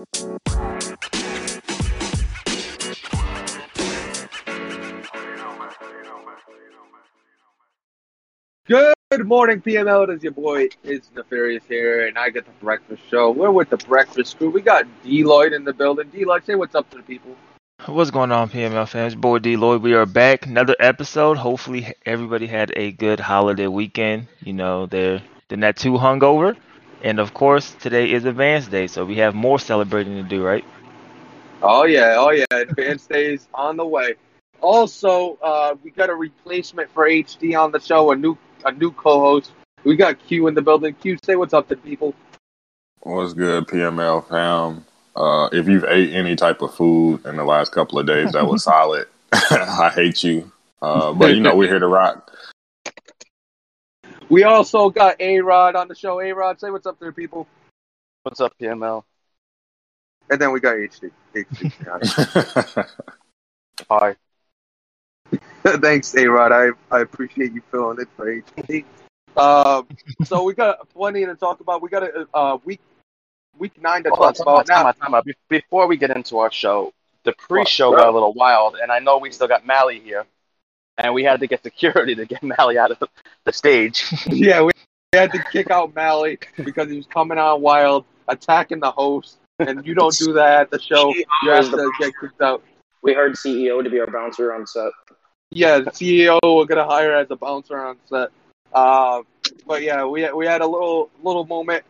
Good morning, PML. It is your boy, it's Nefarious here, and I get the breakfast show. We're with the breakfast crew. We got Deloitte in the building. Deloitte, say what's up to the people. What's going on, PML fans? Boy D Lloyd, we are back. Another episode. Hopefully, everybody had a good holiday weekend. You know, they're they're not too hungover, and of course, today is Advance Day, so we have more celebrating to do, right? Oh yeah, oh yeah. Advance Days on the way. Also, uh, we got a replacement for HD on the show. A new a new co-host. We got Q in the building. Q, say what's up to people. What's good, PML fam? Uh, if you've ate any type of food in the last couple of days that was solid, I hate you. Uh, but you know we're here to rock. We also got A Rod on the show. A Rod, say what's up there, people. What's up, PML? And then we got HD. HD. Hi. Thanks, A Rod. I, I appreciate you filling it for HD. Um, so we got plenty to talk about. We got a uh, week week nine to Hold talk time about time now. out, time out. Before we get into our show, the pre-show What? got a little wild, and I know we still got Mally here, and we had to get security to get Mally out of the stage. Yeah, we had to kick out Mally because he was coming on wild, attacking the host, and you don't do that at the show. You have to get kicked out. We hired CEO to be our bouncer on set. Yeah, the CEO we're gonna hire as a bouncer on set. Uh, but yeah, we we had a little little moment.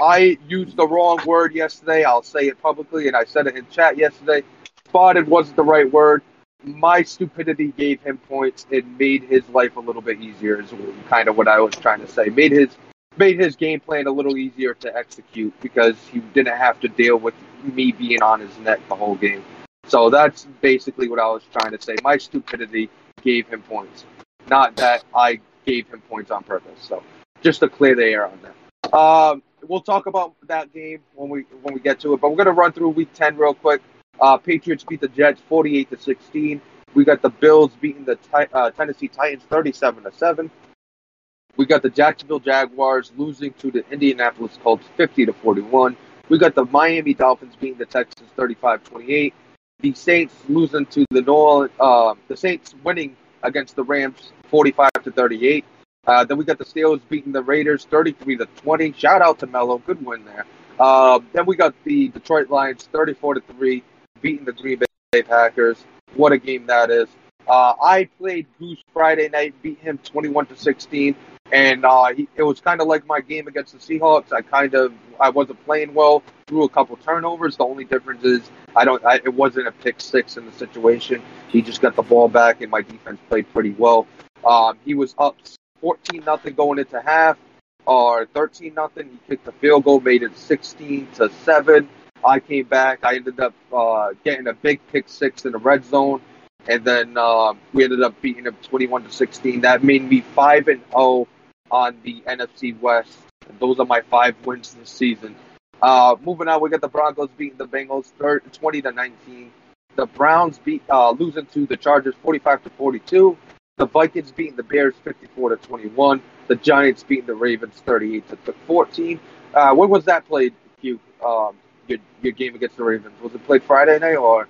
I used the wrong word yesterday. I'll say it publicly, and I said it in chat yesterday. Spotted wasn't the right word. My stupidity gave him points. and made his life a little bit easier. Is kind of what I was trying to say. Made his made his game plan a little easier to execute because he didn't have to deal with me being on his neck the whole game. So that's basically what I was trying to say. My stupidity gave him points, not that I gave him points on purpose. So just to clear the air on that. Um, we'll talk about that game when we when we get to it. But we're gonna run through Week Ten real quick. Uh, Patriots beat the Jets forty-eight to sixteen. We got the Bills beating the uh, Tennessee Titans thirty-seven to seven. We got the Jacksonville Jaguars losing to the Indianapolis Colts fifty to forty-one. We got the Miami Dolphins beating the Texans 35-28. The Saints losing to the New Orleans, uh, the Saints winning against the Rams 45 to 38. Uh, then we got the Steelers beating the Raiders 33 to 20. Shout out to Mello, good win there. Uh, then we got the Detroit Lions 34 to 3 beating the Green Bay Packers. What a game that is. Uh, I played Goose Friday night, beat him 21 to 16, and uh, he, it was kind of like my game against the Seahawks. I kind of I wasn't playing well, threw a couple turnovers. The only difference is I don't. I, it wasn't a pick six in the situation. He just got the ball back, and my defense played pretty well. Um, he was up 14 nothing going into half, or 13 nothing. He kicked the field goal, made it 16 to seven. I came back. I ended up uh, getting a big pick six in the red zone, and then um, we ended up beating him 21 to 16. That made me five and 0 on the NFC West. Those are my five wins this season. Uh, moving on, we got the Broncos beating the Bengals 30, 20 to 19. The Browns beat uh, losing to the Chargers 45 to 42. The Vikings beating the Bears 54 to 21. The Giants beating the Ravens 38 to 14. Uh, when was that played, Q? Um, your, your game against the Ravens was it played Friday night or?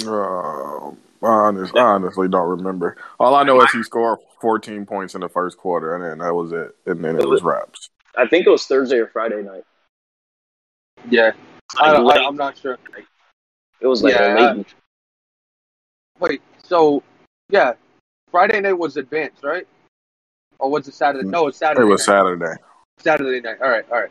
Uh, I, honest, I honestly don't remember. All I know is he scored 14 points in the first quarter, and then that was it. And then it was wraps. I think it was Thursday or Friday night. Yeah, I don't, I, I'm not sure. it was like Yeah, a late. Wait, so yeah, Friday night was advanced, right? Or was it Saturday? No, it's Saturday. It was night. Saturday. Saturday night. All right, all right.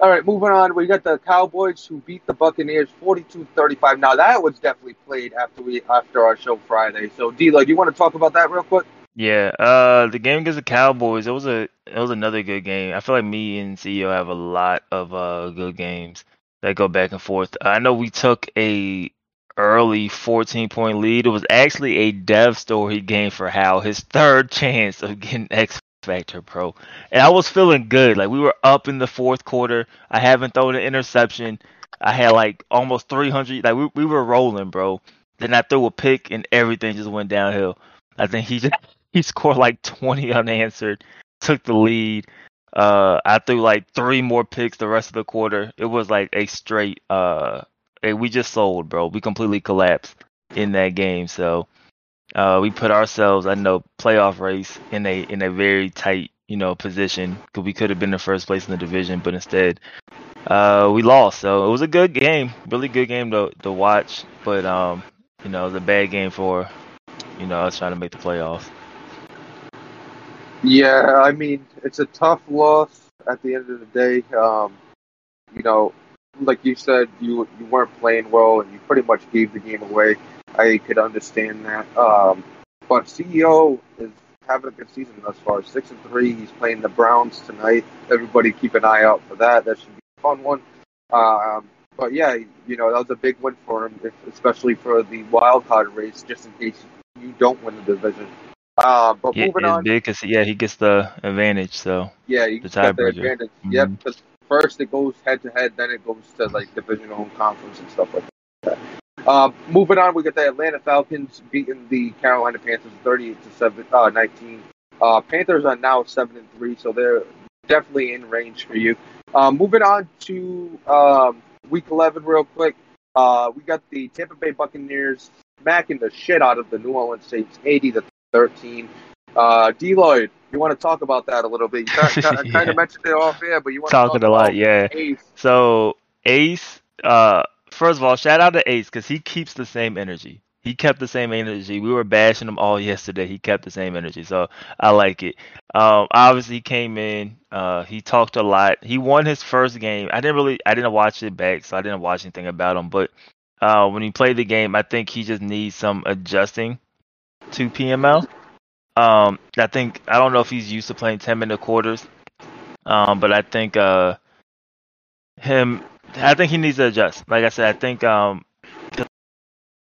All right, moving on. We got the Cowboys who beat the Buccaneers 42-35. Now that was definitely played after we after our show Friday. So D-Lo, do you want to talk about that real quick? Yeah, uh, the game against the Cowboys, it was a it was another good game. I feel like me and CEO have a lot of uh good games that go back and forth. I know we took a early 14 point lead. It was actually a death story game for Hal, his third chance of getting X Factor Pro. And I was feeling good. Like we were up in the fourth quarter. I haven't thrown an interception. I had like almost 300. Like we we were rolling, bro. Then I threw a pick and everything just went downhill. I think he just he scored like 20 unanswered, took the lead. Uh, I threw like three more picks the rest of the quarter. It was like a straight. Uh, we just sold, bro. We completely collapsed in that game. So, uh, we put ourselves, I know, playoff race in a in a very tight, you know, position because we could have been the first place in the division, but instead, uh, we lost. So it was a good game, really good game to to watch. But um, you know, it was a bad game for, you know, us trying to make the playoffs. Yeah, I mean, it's a tough loss at the end of the day. Um, you know, like you said, you you weren't playing well, and you pretty much gave the game away. I could understand that. Um, but CEO is having a good season thus far. Six and three. He's playing the Browns tonight. Everybody keep an eye out for that. That should be a fun one. Um, but yeah, you know that was a big win for him, if, especially for the wild card race, just in case you don't win the division. Uh, but Yeah, moving on, big 'cause, yeah, he gets the advantage. So yeah, you the got the tiebreaker. advantage. Mhm. Yep, because first it goes head to head, then it goes to like divisional conference and stuff like that. Uh, moving on, we got the Atlanta Falcons beating the Carolina Panthers 38 to 7, uh, 19. Uh, Panthers are now 7 and 3, so they're definitely in range for you. Uh, moving on to um, week 11, real quick. Uh, we got the Tampa Bay Buccaneers smacking the shit out of the New Orleans Saints 80 to 13. Uh, Deloyd, you want to talk about that a little bit? You kind, kind, Yeah. of mentioned it off air, but you want talking to a lot, about yeah. Ace. So Ace, uh, first of all, shout out to Ace because he keeps the same energy. He kept the same energy. We were bashing him all yesterday. He kept the same energy, so I like it. Um, obviously, he came in. Uh, he talked a lot. He won his first game. I didn't really, I didn't watch it back, so I didn't watch anything about him. But uh, when he played the game, I think he just needs some adjusting to PML. Um, I think I don't know if he's used to playing ten minute quarters, um, but I think uh, him I think he needs to adjust. Like I said, I think um,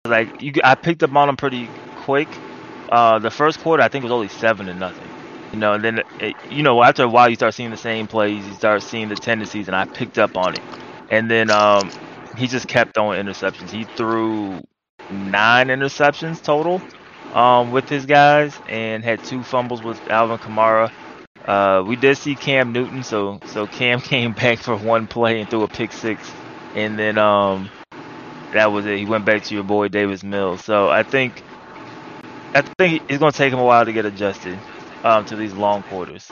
like you, I picked up on him pretty quick. Uh, the first quarter, I think was only seven to nothing. You know, and then it, you know after a while, you start seeing the same plays, you start seeing the tendencies, and I picked up on it. And then um, he just kept throwing interceptions. He threw nine interceptions total um, with his guys, and had two fumbles with Alvin Kamara. Uh, we did see Cam Newton, so so Cam came back for one play and threw a pick six, and then um, that was it. He went back to your boy Davis Mills. So I think I think it's gonna take him a while to get adjusted um, to these long quarters.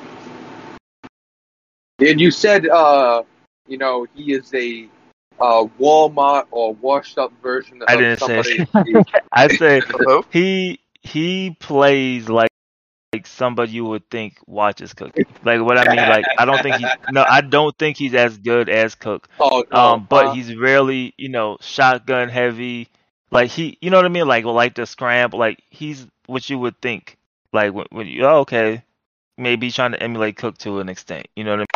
And you said, uh, you know, he is a uh, Walmart or washed up version of I didn't say somebody. I say Hello? he he plays like like somebody you would think watches Cook. Like what I mean, like I don't think he no, I don't think he's as good as Cook. oh, no, Um, but uh, he's rarely, you know, shotgun heavy. Like he, you know what I mean? Like, like the scramble. Like he's what you would think. Like when, when you, oh, okay, maybe trying to emulate Cook to an extent. You know what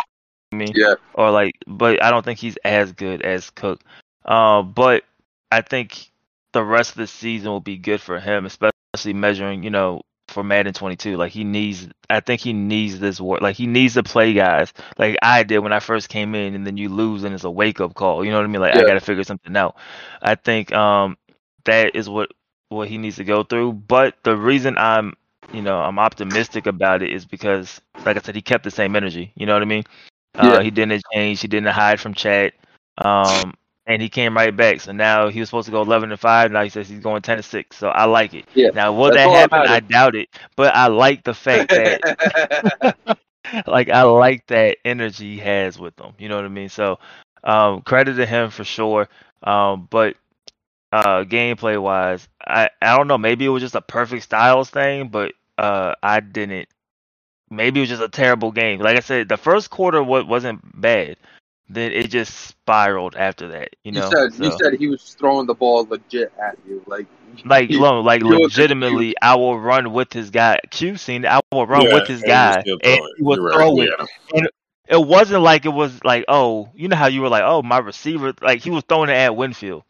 I mean? Yeah. Or like, but I don't think he's as good as Cook. Uh, but I think the rest of the season will be good for him, especially measuring, you know, for Madden 22. Like he needs, I think he needs this work. Like he needs to play guys like I did when I first came in, and then you lose, and it's a wake up call. You know what I mean? Like I got to figure something out. I think um that is what what he needs to go through. But the reason I'm you know I'm optimistic about it is because, like I said, he kept the same energy. You know what I mean? Uh, He didn't change. He didn't hide from chat. Um, and he came right back. So now he was supposed to go 11 to five. Now he says he's going 10 to six. So I like it. Yeah, Now will that's that happen? I doubt it. But I like the fact that like I like that energy he has with them. You know what I mean? So um credit to him for sure. Um but uh gameplay wise, I I don't know, maybe it was just a perfect styles thing, but uh I didn't maybe it was just a terrible game. Like I said, the first quarter wa- wasn't bad. Then it just spiraled after that, you you know. said you said he was throwing the ball legit at you, like like you- lo- like you were legitimately I will run with his guy. Q seen I will run Yeah, with his and guy. And he was You were throwing. actually at him. it wasn't like it was like oh you know how you were like oh my receiver like he was throwing it at Winfield.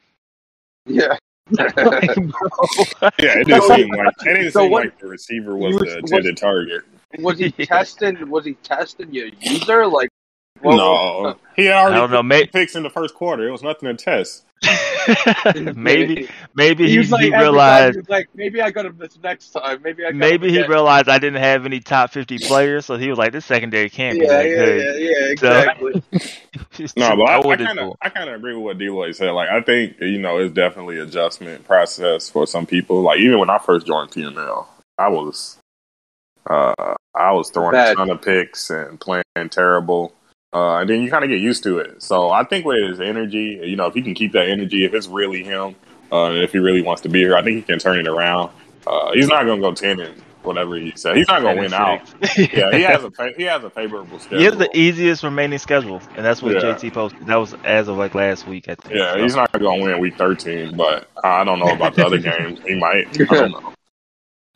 yeah. Like, Yeah, it didn't So- seem like it didn't so seem what- like the receiver was you the intended target. was he testing? Was he testing your user? Like, what no, he had I already don't know, may- picks in the first quarter. It was nothing to test. maybe maybe he he, like, he realized he like, maybe I got him this next time. Maybe I got maybe he realized I didn't have any top fifty players, so he was like, this secondary can't be Yeah, that yeah, good. yeah, yeah, exactly. Just No, but I, throw I kind of him. I kind of agree with what Deloy said. Like I think you know it's definitely adjustment process for some people. Like even when I first joined PML, I was uh I was throwing Bad. a ton of picks and playing terrible. Uh, and then you kind of get used to it. So I think with his energy, you know, if he can keep that energy, if it's really him, uh, and if he really wants to be here, I think he can turn it around. Uh, he's not going to go ten and whatever he said. He's not going to win out. Yeah, he has a he has a favorable schedule. He has the easiest remaining schedule, and that's what Yeah. JT posted. That was as of like last week, I think. Yeah, So, he's not going to win week 13, but I don't know about the other games. He might. I don't know.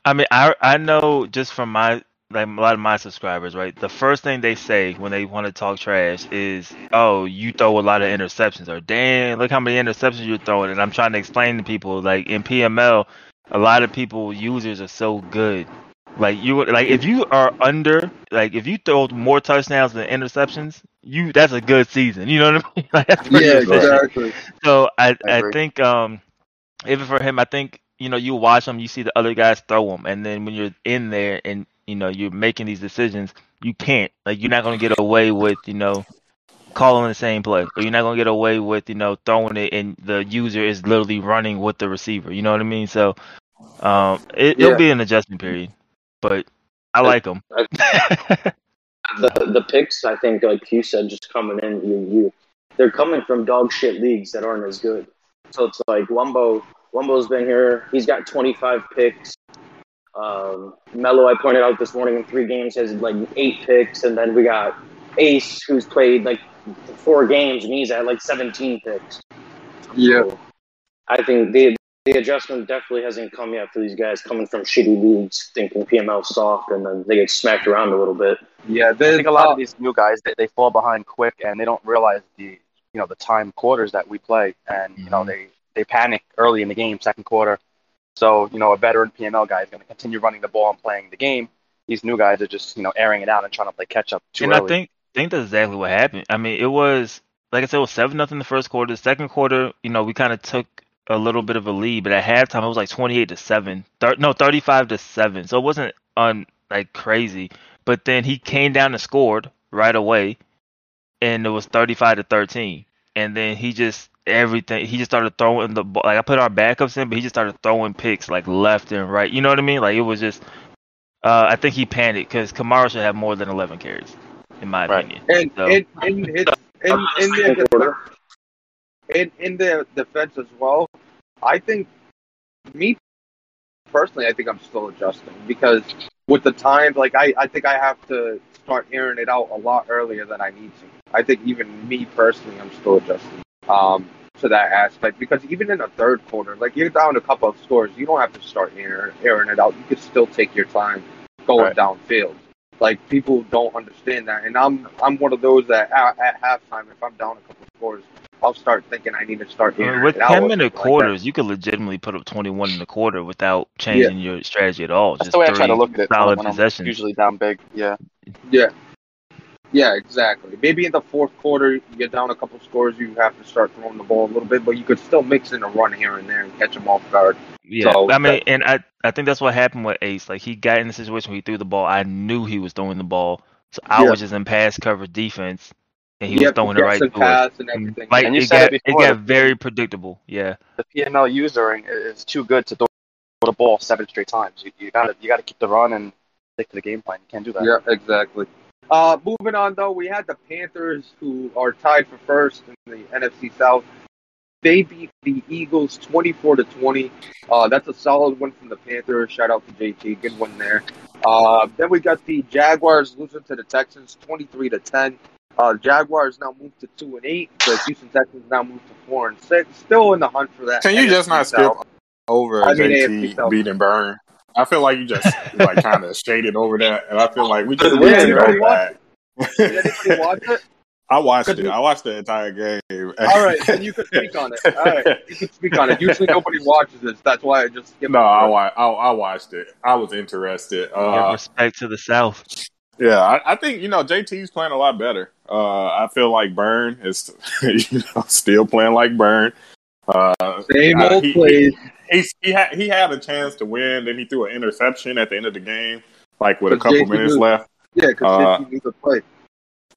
I mean, I I know just from my like a lot of my subscribers, right? The first thing they say when they want to talk trash is, "Oh, you throw a lot of interceptions," or "Damn, look how many interceptions you're throwing." And I'm trying to explain to people, like in PML, a lot of people users are so good. Like you, would- like if you are under, like if you throw more touchdowns than interceptions, you that's a good season. You know what I mean? Like, Yeah, efficient. exactly. So I I I think um even for him I think you know you watch them, you see the other guys throw them and then when you're in there and you know you're making these decisions you can't like you're not gonna get away with you know calling the same play or you're not gonna get away with you know throwing it and the user is literally running with the receiver you know what I mean so um it, Yeah. it'll be an adjustment period but I like them. The the picks, I think, like you said, just coming in, you you they're coming from dog shit leagues that aren't as good. So it's like Wumbo. Wumbo's been here. He's got 25 picks. Um, Mello, I pointed out this morning in three games, has like eight picks, and then we got Ace, who's played like four games, and he's at like 17 picks. Yeah. So I think the the adjustment definitely hasn't come yet for these guys coming from shitty leagues, thinking PML soft, and then they get smacked around a little bit. Yeah, I think a lot uh, of these new guys they, they fall behind quick and they don't realize the you know the time quarters that we play and you know Mhm. they they panic early in the game second quarter. So you know a veteran PML guy is going to continue running the ball and playing the game. These new guys are just you know airing it out and trying to play catch up too and early. I think think that's exactly what happened. I mean, it was like I said, it was seven nothing in the first quarter. The second quarter, you know, we kind of took a little bit of a lead, but at halftime it was like twenty eight to seven. Thir- no, thirty five to seven. So it wasn't on like crazy. But then he came down and scored right away, and it was thirty five to thirteen. And then he just everything he just started throwing the ball. Like I put our backups in, but he just started throwing picks like left and right. You know what I mean? Like it was just. Uh, I think he panicked because Kamara should have more than eleven carries, in my Right. opinion. and So- in in his in in Second the in in the defense as well. I think me personally, I think I'm still adjusting because with the time, like I, I think I have to start airing it out a lot earlier than I need to. I think even me personally, I'm still adjusting um, to that aspect because even in the third quarter, like you're down a couple of scores, you don't have to start airing, airing it out. You could still take your time going Right. downfield. Like people don't understand that, and I'm I'm one of those that at, at halftime, if I'm down a couple of scores, I'll start thinking I need to start I airing with it out. ten or minute something like quarters, you could legitimately put up twenty one in the quarter without changing your strategy at all. That's Just the way I try to look at it. solid when I'm usually down big. Yeah. Yeah. Yeah, exactly. Maybe in the fourth quarter, you get down a couple scores, you have to start throwing the ball a little bit, but you could still mix in a run here and there and catch them off guard. Yeah, So I mean, that- and I I think that's what happened with Ace. Like he got in the situation where he threw the ball. I knew he was throwing the ball, so I Yeah. was just in pass coverage defense, and he you was throwing it guess right and to pass and everything. Like And you it said got it it, got very predictable. Yeah, The PML user is too good to throw the ball seven straight times. You, you gotta you gotta keep the run and stick to the game plan. You can't do that. Yeah, exactly. Uh, moving on though, we had the Panthers who are tied for first in the NFC South. They beat the Eagles twenty-four to twenty. Uh, that's a solid win from the Panthers. Shout out to JT, good one there. Uh, then we got the Jaguars losing to the Texans twenty-three to ten. Uh, Jaguars now moved to two and eight. The Houston Texans now moved to four and six. Still in the hunt for that. Can you just NFC not skip South. over I mean, JT South. beating Burn? I feel like you just like kind of shaded over that, and I feel like we just Yeah, need to anybody go back. Did anybody watch it? I watched it. I watched the entire game. All right, then you can speak on it. All right, you can speak on it. Usually nobody watches this. That's why I just skip No, I, wa- I, I watched it. I was interested. give Uh, respect to the South. yeah, I, I think you know JT's playing a lot better. Uh, I feel like Burn is you know still playing like Burn. Uh, Same uh, old he, plays. He, he had he had a chance to win, then he threw an interception at the end of the game, like with a couple JT minutes Booth- left. Yeah, because Uh, JT needs to play.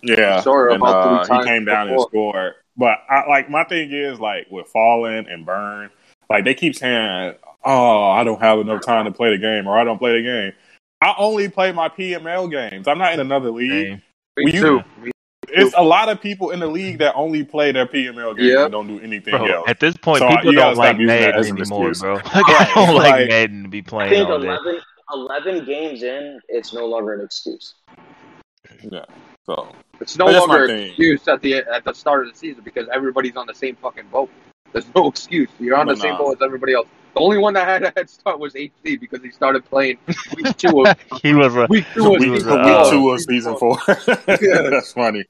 Yeah, Sure, and about three uh, he came down and scored. But I, like my thing is like with Fallen and Burn, like they keep saying, "Oh, I don't have enough time to play the game," or "I don't play the game." I only play my PML games. I'm not in another league. Me Will you- too. Me- It's a lot of people in the league that only play their PML games Yeah. and don't do anything Bro, else. at this point, So, people you don't like stop using that Madden anymore, bro. Like, I don't like like- Madden to be playing. I think all day. 11, 11 games in, it's no longer an excuse. Yeah. So It's no But that's my longer an excuse at the at the start of the season because everybody's on the same fucking boat. There's no excuse. You're on But the same boat as everybody else. The only one that had a head start was HD because he started playing week two of He was a week two of He week, was, season uh, week four. two of season four. Yeah. That's funny.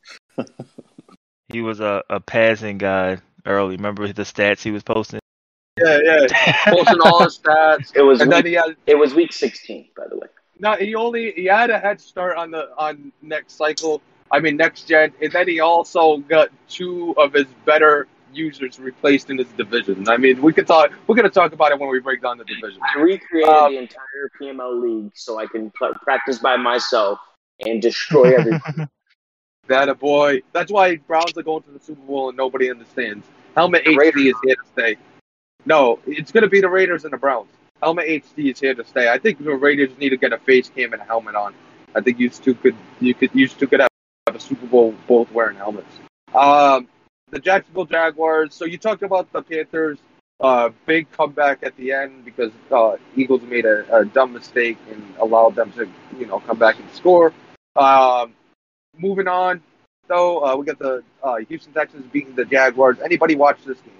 he was a, a passing guy early. Remember the stats he was posting? Yeah, yeah. Posting all his stats. It was And then week, he had it was week 16, by the way. no he only he had a head start on the on next cycle. I mean next gen, and then he also got two of his better users replaced in his division. I mean we could talk we're gonna talk about it when we break down the division. I recreated Uh, the entire PML league so I can pl- practice by myself and destroy everybody. That a boy. That's why Browns are going to the Super Bowl and nobody understands. Helmet The HD Raiders. is here to stay. No, it's going to be the Raiders and the Browns. Helmet HD is here to stay. I think the Raiders need to get a face cam and a helmet on. I think you two could you could you two could have a Super Bowl both wearing helmets. Um, the Jacksonville Jaguars. So you talked about the Panthers. Uh, big comeback at the end because uh, Eagles made a, a dumb mistake and allowed them to you know come back and score. Um, moving on, though, uh, we got the uh, Houston Texans beating the Jaguars. Anybody watch this game?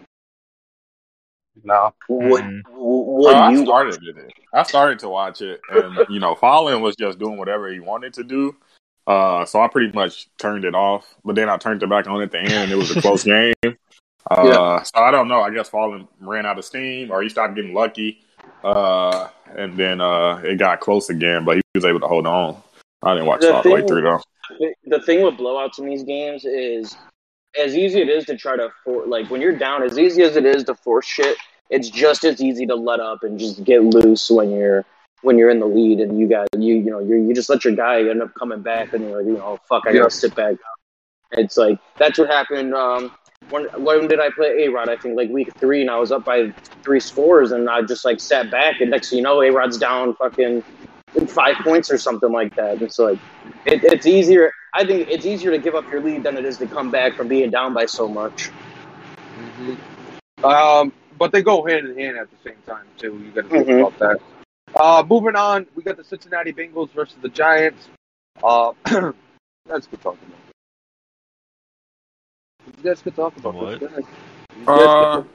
No. What, Mhm. what Uh, I you started it. I started to watch it, and you know, Fallen was just doing whatever he wanted to do. Uh, so I pretty much turned it off. But then I turned it back on at the end, and it was a close game. Uh, So I don't know. I guess Fallen ran out of steam, or he started getting lucky. Uh, and then uh, it got close again, but he was able to hold on. I didn't watch The all the way through though. the thing with blowouts in these games is as easy it is to try to for like when you're down as easy as it is to force shit it's just as easy to let up and just get loose when you're when you're in the lead and you got you you know you you just let your guy end up coming back and you're like you know fuck I gotta sit back it's like that's what happened um when when did I play A Rod I think like week three and I was up by three scores and I just like sat back and next thing you know A Rod's down fucking five points or something like that it's like it, it's easier. I think it's easier to give up your lead than it is to come back from being down by so much. Um, but they go hand in hand at the same time too. You got to think Mhm. about that. Uh, moving on, we got the Cincinnati Bengals versus the Giants. Uh, that's good talking about. You guys could talk about What? this. Go ahead. You guys Uh, could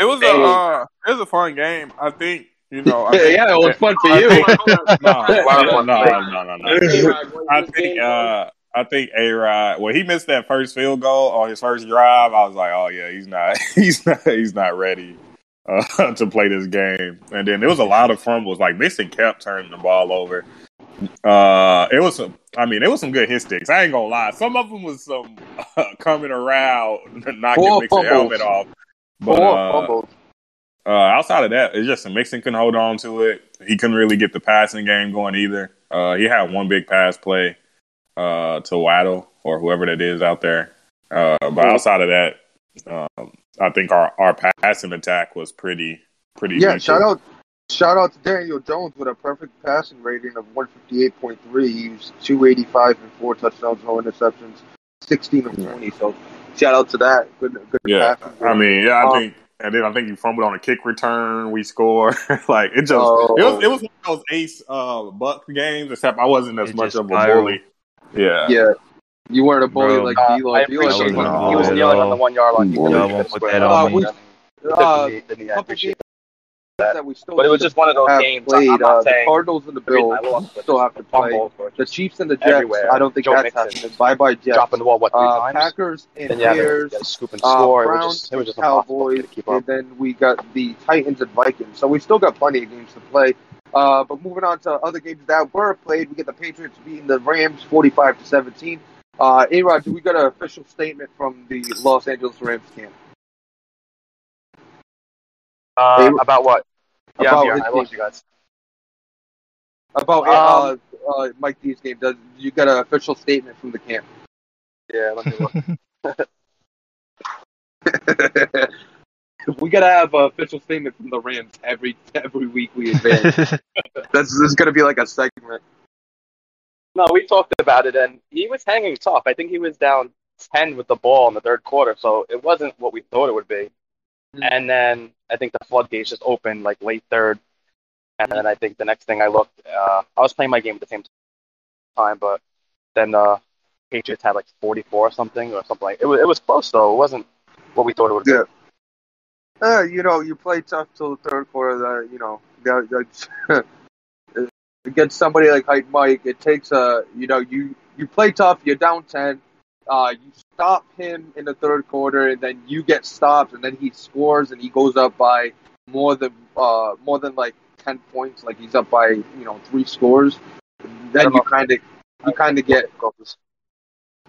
it was a uh, it was a fun game. I think you know. I think, yeah, it was fun for I you. think- no, no, no, no, no, no. I think uh I think A Rod when he missed that first field goal on his first drive, I was like, Oh yeah, he's not he's not he's not ready uh, to play this game. And then there was a lot of fumbles. Like Mixon kept turning the ball over. Uh it was some I mean it was some good hit sticks. I ain't gonna lie. Some of them was some coming around knocking Four Mixon fumbles. helmet off. But uh, uh, outside of that, it's just Mixon couldn't hold on to it. He couldn't really get the passing game going either. Uh, he had one big pass play uh, to Waddle or whoever that is out there. Uh, but outside of that, um, I think our, our passing attack was pretty pretty. Yeah, decent. shout out, shout out to Daniel Jones with a perfect passing rating of one fifty eight point three. He was two eighty five and four touchdowns, no interceptions, sixteen of twenty. So shout out to that. Good, good Yeah, passing. I mean, yeah, I Um, think, and then I think he fumbled on a kick return. We score like it just Oh. it was it was one of those ace uh, Buck games, except I wasn't as It much of a spiraled. bully. Yeah, yeah, you weren't a bully Bro. like Uh, D'Lo. I D'Lo appreciate was when not he was at kneeling all. on the one yard line. He Y'all really won't put that on me. Uh, then he- then he- I appreciate that. that we still But it was just one of those games. Played, I'm not uh, the saying Cardinals and the the Bills I lost, but still have to play. fumbles The Chiefs and the Jets. everywhere. I don't think Joe that's Mixon happening. Bye bye Jets. dropping the ball what three Uh, times. Packers and then you Bears. you had scoop and Uh, score. it Browns, was just, it was just Cowboys, to keep up. and then we got the Titans and Vikings. So we still got plenty of games to play. Uh, but moving on to other games that were played, we get the Patriots beating the Rams, forty-five to seventeen. Uh, A Rod, do we got an official statement from the Los Angeles Rams camp? Uh, Hey, about what? Yeah, about I'm I lost you guys. About Um, uh, uh, Mike D's game, does you get an official statement from the camp? Yeah, let me look. we gotta have an official statement from the Rams every every week we advance. That's this is gonna be like a segment. No, we talked about it, and he was hanging tough. I think he was down ten with the ball in the third quarter, so it wasn't what we thought it would be. Hmm. And then I think the floodgates just opened like late third, and then I think the next thing I looked, uh, I was playing my game at the same time, but then the Patriots had like 44 or something or something like it was. It was close though. It wasn't what we thought it would be. Yeah. Uh, you know, you play tough till the third quarter. That you know, that, that's against somebody like Mike, it takes a you know you you play tough. You're down ten. Uh, you stop him in the third quarter, and then you get stopped, and then he scores, and he goes up by more than uh more than like ten points. Like he's up by you know three scores. Then you kind of you kind of get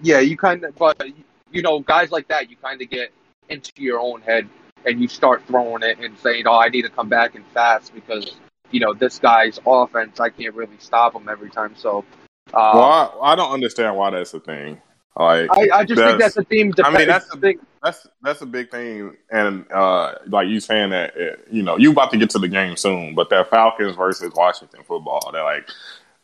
yeah, you kind of, but you know, guys like that, you kind of get into your own head and you start throwing it and saying, "Oh, I need to come back and fast because you know this guy's offense, I can't really stop him every time." So, uh, well, I, I don't understand why that's a thing. Like, I, I just think that's a theme. I mean, that's a thing. that's that's a big thing, and uh, like you saying that, it, you know, you about to get to the game soon, but that Falcons versus Washington football, that like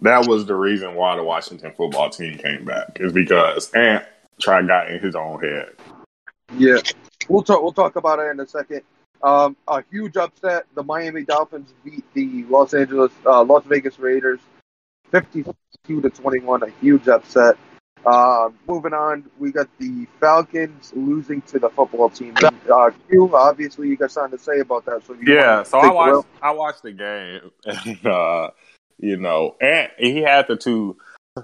that was the reason why the Washington football team came back is because Ant tried got in his own head. Yeah, we'll talk. We'll talk about it in a second. Um, a huge upset. The Miami Dolphins beat the Los Angeles, uh, Las Vegas Raiders, fifty-two to twenty-one. A huge upset. Uh, moving on, we got the Falcons losing to the football team. Uh, Q, obviously, you got something to say about that. So you Yeah, so I watched? I watched the game, and uh, you know, and he had the two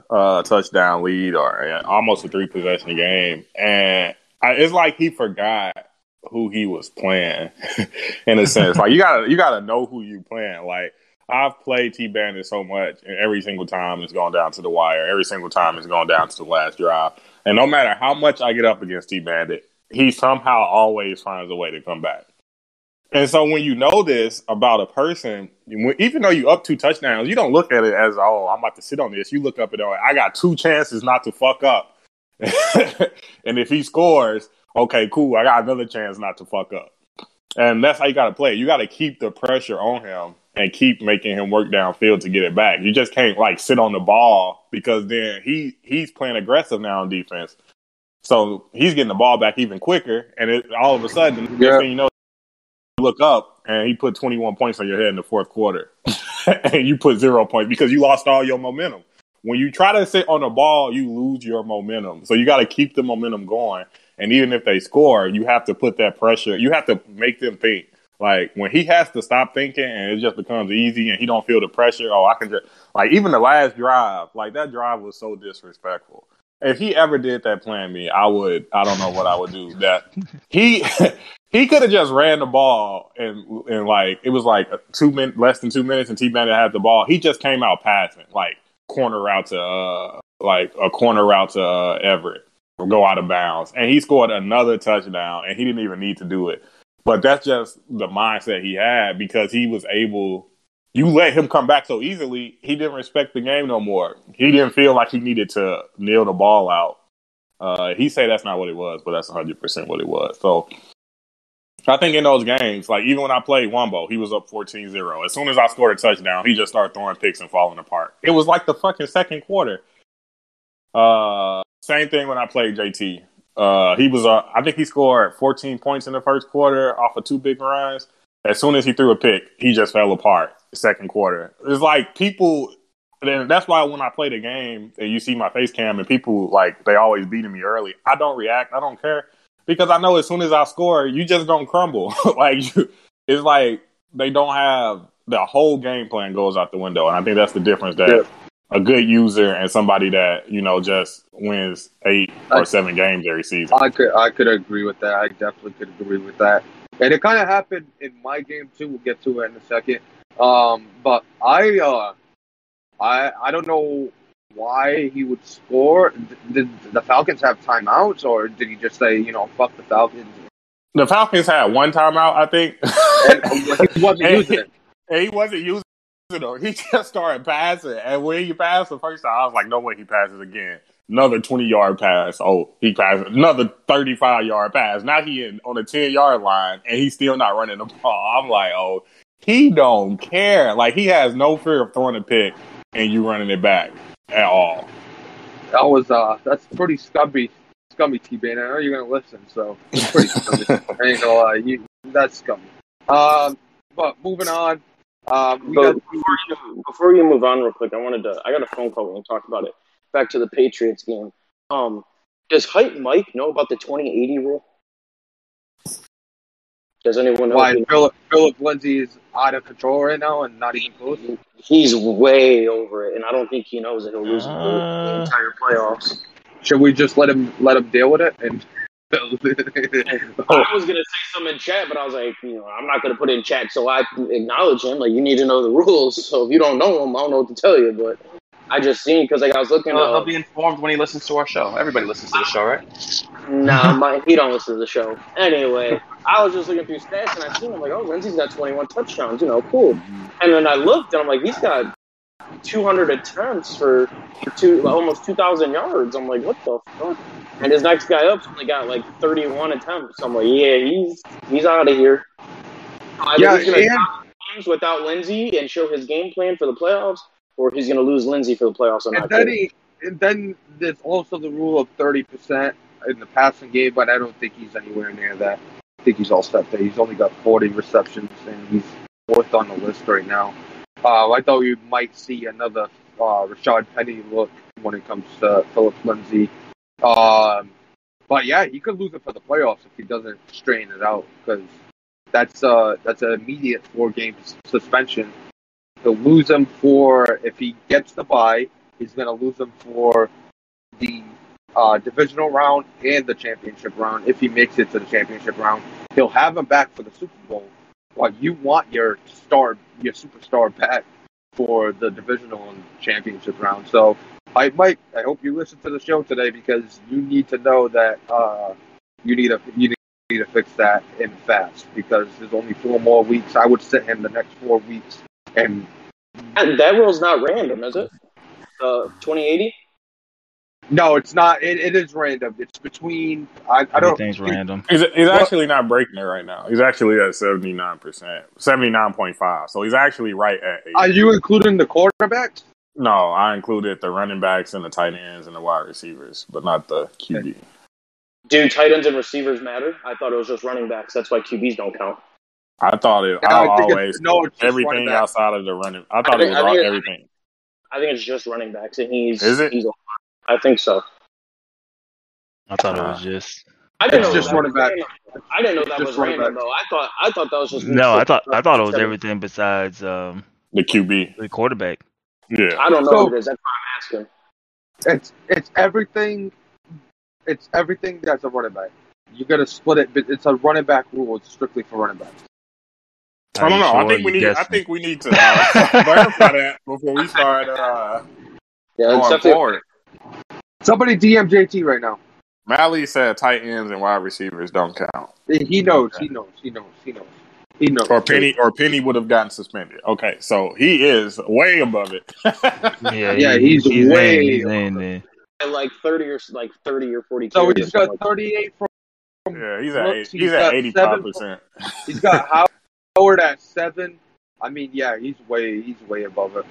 uh, touchdown lead or uh, almost a three possession game, and I, it's like he forgot who he was playing in a sense. like you gotta you gotta know who you playing. Like I've played T Bandit so much, and every single time it's gone down to the wire. Every single time it's gone down to the last drive, and no matter how much I get up against T Bandit, he somehow always finds a way to come back. And so when you know this about a person, even though you up two touchdowns, you don't look at it as oh I'm about to sit on this. You look up at oh I got two chances not to fuck up, and if he scores, okay, cool, I got another chance not to fuck up. And that's how you got to play. You got to keep the pressure on him and keep making him work downfield to get it back. You just can't like sit on the ball because then he he's playing aggressive now on defense. So he's getting the ball back even quicker, and it, all of a sudden, Yeah. thing you know, you look up and he put 21 points on your head in the fourth quarter, and you put zero points because you lost all your momentum. When you try to sit on the ball, you lose your momentum. So you got to keep the momentum going. And even if they score, you have to put that pressure. You have to make them think. Like when he has to stop thinking and it just becomes easy and he don't feel the pressure. Oh, I can just like even the last drive, like that drive was so disrespectful. If he ever did that plan me, I would. I don't know what I would do. That he he could have just ran the ball and and like it was like two min less than two minutes and T Bandit had the ball. He just came out passing like corner route to uh like a corner route to uh, Everett go out of bounds, and he scored another touchdown, and he didn't even need to do it. But that's just the mindset he had because he was able. You let him come back so easily, he didn't respect the game no more. He didn't feel like he needed to nail the ball out. Uh, he said that's not what it was, but that's 100% what it was. So I think in those games, like even when I played Wombo, he was up 14-0. As soon as I scored a touchdown, he just started throwing picks and falling apart. It was like the fucking second quarter. Uh, same thing when I played JT. Uh, he was, uh, I think he scored 14 points in the first quarter off of two big runs. As soon as he threw a pick, he just fell apart. Second quarter, it's like people. Then that's why when I play the game and you see my face cam and people like they always beating me early, I don't react. I don't care because I know as soon as I score, you just don't crumble. like you, it's like they don't have the whole game plan goes out the window, and I think that's the difference that Yeah. A good user and somebody that you know just wins eight or seven games every season. I could I could agree with that. I definitely could agree with that. And it kind of happened in my game too. We'll get to it in a second. Um, but I uh, I I don't know why he would score. Did the Falcons have timeouts, or did he just say, you know, fuck the Falcons? The Falcons had one timeout, I think. And he wasn't using it. and he wasn't using it. He just started passing. And when he passed the first time, I was like, no way he passes again. Another 20 yard pass. Oh, he passed another 35 yard pass. Now he in, on the 10 yard line and he's still not running the ball. I'm like, oh, he don't care. Like he has no fear of throwing a pick and you running it back at all. That was uh, that's pretty scummy, scummy T Bane. I know you're gonna listen, so it's pretty scummy. I ain't gonna lie, you, that's scummy. Um, but moving on, um, we But got before you, before you move on real quick, I wanted to. I got a phone call when we talked about it. Back to the Patriots game. Um, does Hype Mike know about the 2080 rule? Does anyone know? why Phillip Phillip Lindsay is out of control right now and not even close. He's way over it, and I don't think he knows that he'll lose the Uh. entire playoffs. Should we just let him let him deal with it and? I was gonna say something in chat, but I was like, you know, I'm not gonna put it in chat, so I acknowledge him. Like, you need to know the rules. So if you don't know them, I don't know what to tell you. But I just seen because like I was looking. He'll, Uh, he'll be informed when he listens to our show. Everybody listens to the show, right? Nah, my, he don't listen to the show. Anyway, I was just looking through stats and I seen him like, oh, Lindsay's got 21 touchdowns. You know, cool. And then I looked and I'm like, he's got 200 attempts for, for two, almost 2,000 yards. I'm like, what the fuck? And his next guy up's only got like 31 attempts. I'm like, yeah, he's he's out of here. Either Yeah, he's gonna and- games without Lindsay and show his game plan for the playoffs, or he's gonna lose Lindsay for the playoffs. I'm And not then kidding. he, and then there's also the rule of thirty percent in the passing game, but I don't think he's anywhere near that. I think he's all set there. He's only got forty receptions, and he's fourth on the list right now. Uh, I thought we might see another uh, Rashad Penny look when it comes to Phillip Lindsay. Um, but yeah, he could lose it for the playoffs if he doesn't strain it out because that's uh that's an immediate four game suspension. He'll lose him for if he gets the bye. He's to lose him for the uh, divisional round and the championship round. If he makes it to the championship round, he'll have him back for the Super Bowl. Well, you want your star, your superstar back for the divisional and championship round. So, I Mike, I hope you listen to the show today because you need to know that uh, you need to you need to fix that in fast because there's only four more weeks. I would sit him the next four weeks and And that rule's not random, is it? Uh, 2080. No, it's not. It, it is random. It's between. I, I don't. Everything's random. He's, he's actually not breaking it right now. He's actually at 79%, 79.5. So he's actually right at 80. Are you including the quarterbacks? No, I included the running backs and the tight ends and the wide receivers, but not the QB. Do tight ends and receivers matter? I thought it was just running backs. That's why QBs don't count. I thought it. I, I always no, it's just running everything outside of the running. I thought think- it was all, think- everything. I think it's just running backs, and he's. Is it? He's, I think so. I thought it Uh, was just. I didn't It's know just that running was back. random. I didn't know that was running random back. though. I thought I thought that was just No, I thought I thought it was everything besides um The QB. the quarterback. Yeah. I don't know So- what it is. That's why I'm asking. It's it's everything. It's everything that's a running back. You got to split it, but it's a running back rule. It's strictly for running backs. I don't Are you know. I think we You need. I think we need to uh, clarify that before we start uh, Yeah, it's going definitely forward. Somebody DM JT right now. Malley said tight ends and wide receivers don't count. He knows. He knows. He knows. He knows. He knows. Or Penny. Or Penny would have gotten suspended. Okay, so he is way above it. Yeah, Yeah, he's he's way in, he's in there. like thirty or like thirty or forty. So carries he's or got something like 38 from. yeah, he's at. Brooks, Eight, he's he's at eighty five percent. He's got Howard at seven. I mean, yeah, he's way he's way above it.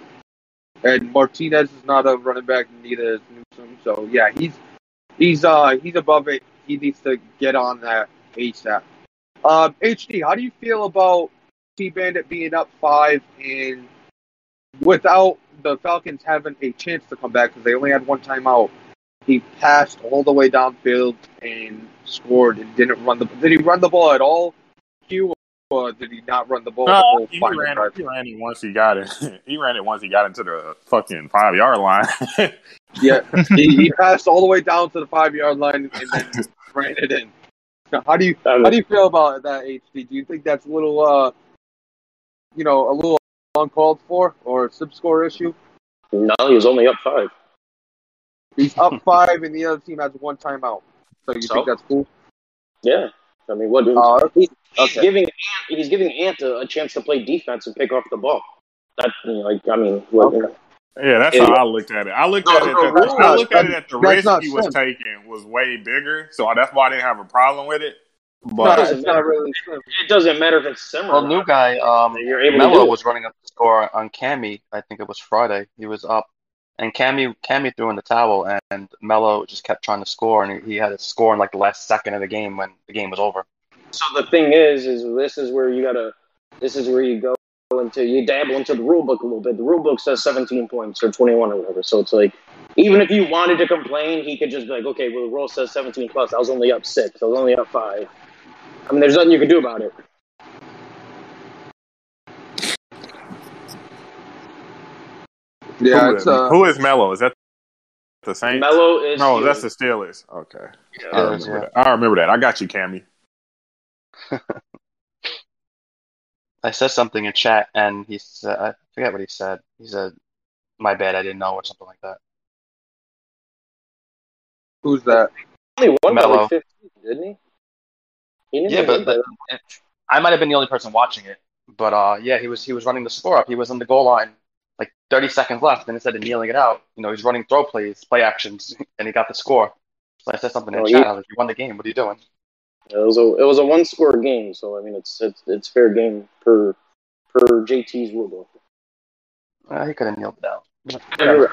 And Martinez is not a running back, neither is Newsom. So yeah, he's he's uh he's above it. He needs to get on that ASAP. Um, HD, how do you feel about T Bandit being up five and without the Falcons having a chance to come back because they only had one timeout? He passed all the way downfield and scored and didn't run the. Did he run the ball at all? Q or did he not run the ball? No, whole he ran, drive? he ran it once he got it. he ran it once he got into the fucking five yard line. Yeah, he, he passed all the way down to the five yard line and then ran it in. How do you how do you feel about that, HD? Do you think that's a little uh, you know, a little uncalled for or a sub score issue? No, he was only up five. He's up five and the other team has one timeout. So you So? think that's cool? Yeah, I mean, what? Oh, he's, okay. giving Ant, he's giving Ant a, a chance to play defense and pick off the ball. That you know, like I mean, what, Okay. Yeah, that's Yeah. how I looked at it. I looked No, at it. no, That, that's I not- looked at it that the that's risk he was sim. taking was way bigger, so that's why I didn't have a problem with it. No, But it's not really. it doesn't matter if it's sim or Well, new guy, um, You're able to Melo was running up the score on Cammy. I think it was Friday. He was up, and Cammy Cammy threw in the towel, and Melo just kept trying to score, and he, he had a score in like the last second of the game when the game was over. So the thing is, is this is where you gotta, this is where you go into, you dabble into the rule book a little bit. The rule book says 17 points or 21 or whatever. So it's like, even if you wanted to complain, he could just be like, okay, well, the rule says 17 plus. I was only up six. I was only up five. I mean, there's nothing you can do about it. Yeah, who, it's uh, who is Mello? Is that the Saints? Mello is. No, that's the Steelers. Okay, I remember yeah. that. I remember that. I got you, Cammy. I said something in chat, and he said, I forget what he said. He said, "My bad, I didn't know," or something like that. who's that? only won by like 15, didn't he? he didn't Yeah, but, but it, I might have been the only person watching it. But uh, yeah, he was he was running the score up. He was on the goal line, like 30 seconds left, and instead of kneeling it out, you know, he's running throw plays, play actions, and he got the score. So I said something in Oh, chat. he- I was like, "You won the game. What are you doing?" It was a it was a one score game, so I mean it's it's it's fair game per per JT's rulebook. Uh, he could have kneeled it out.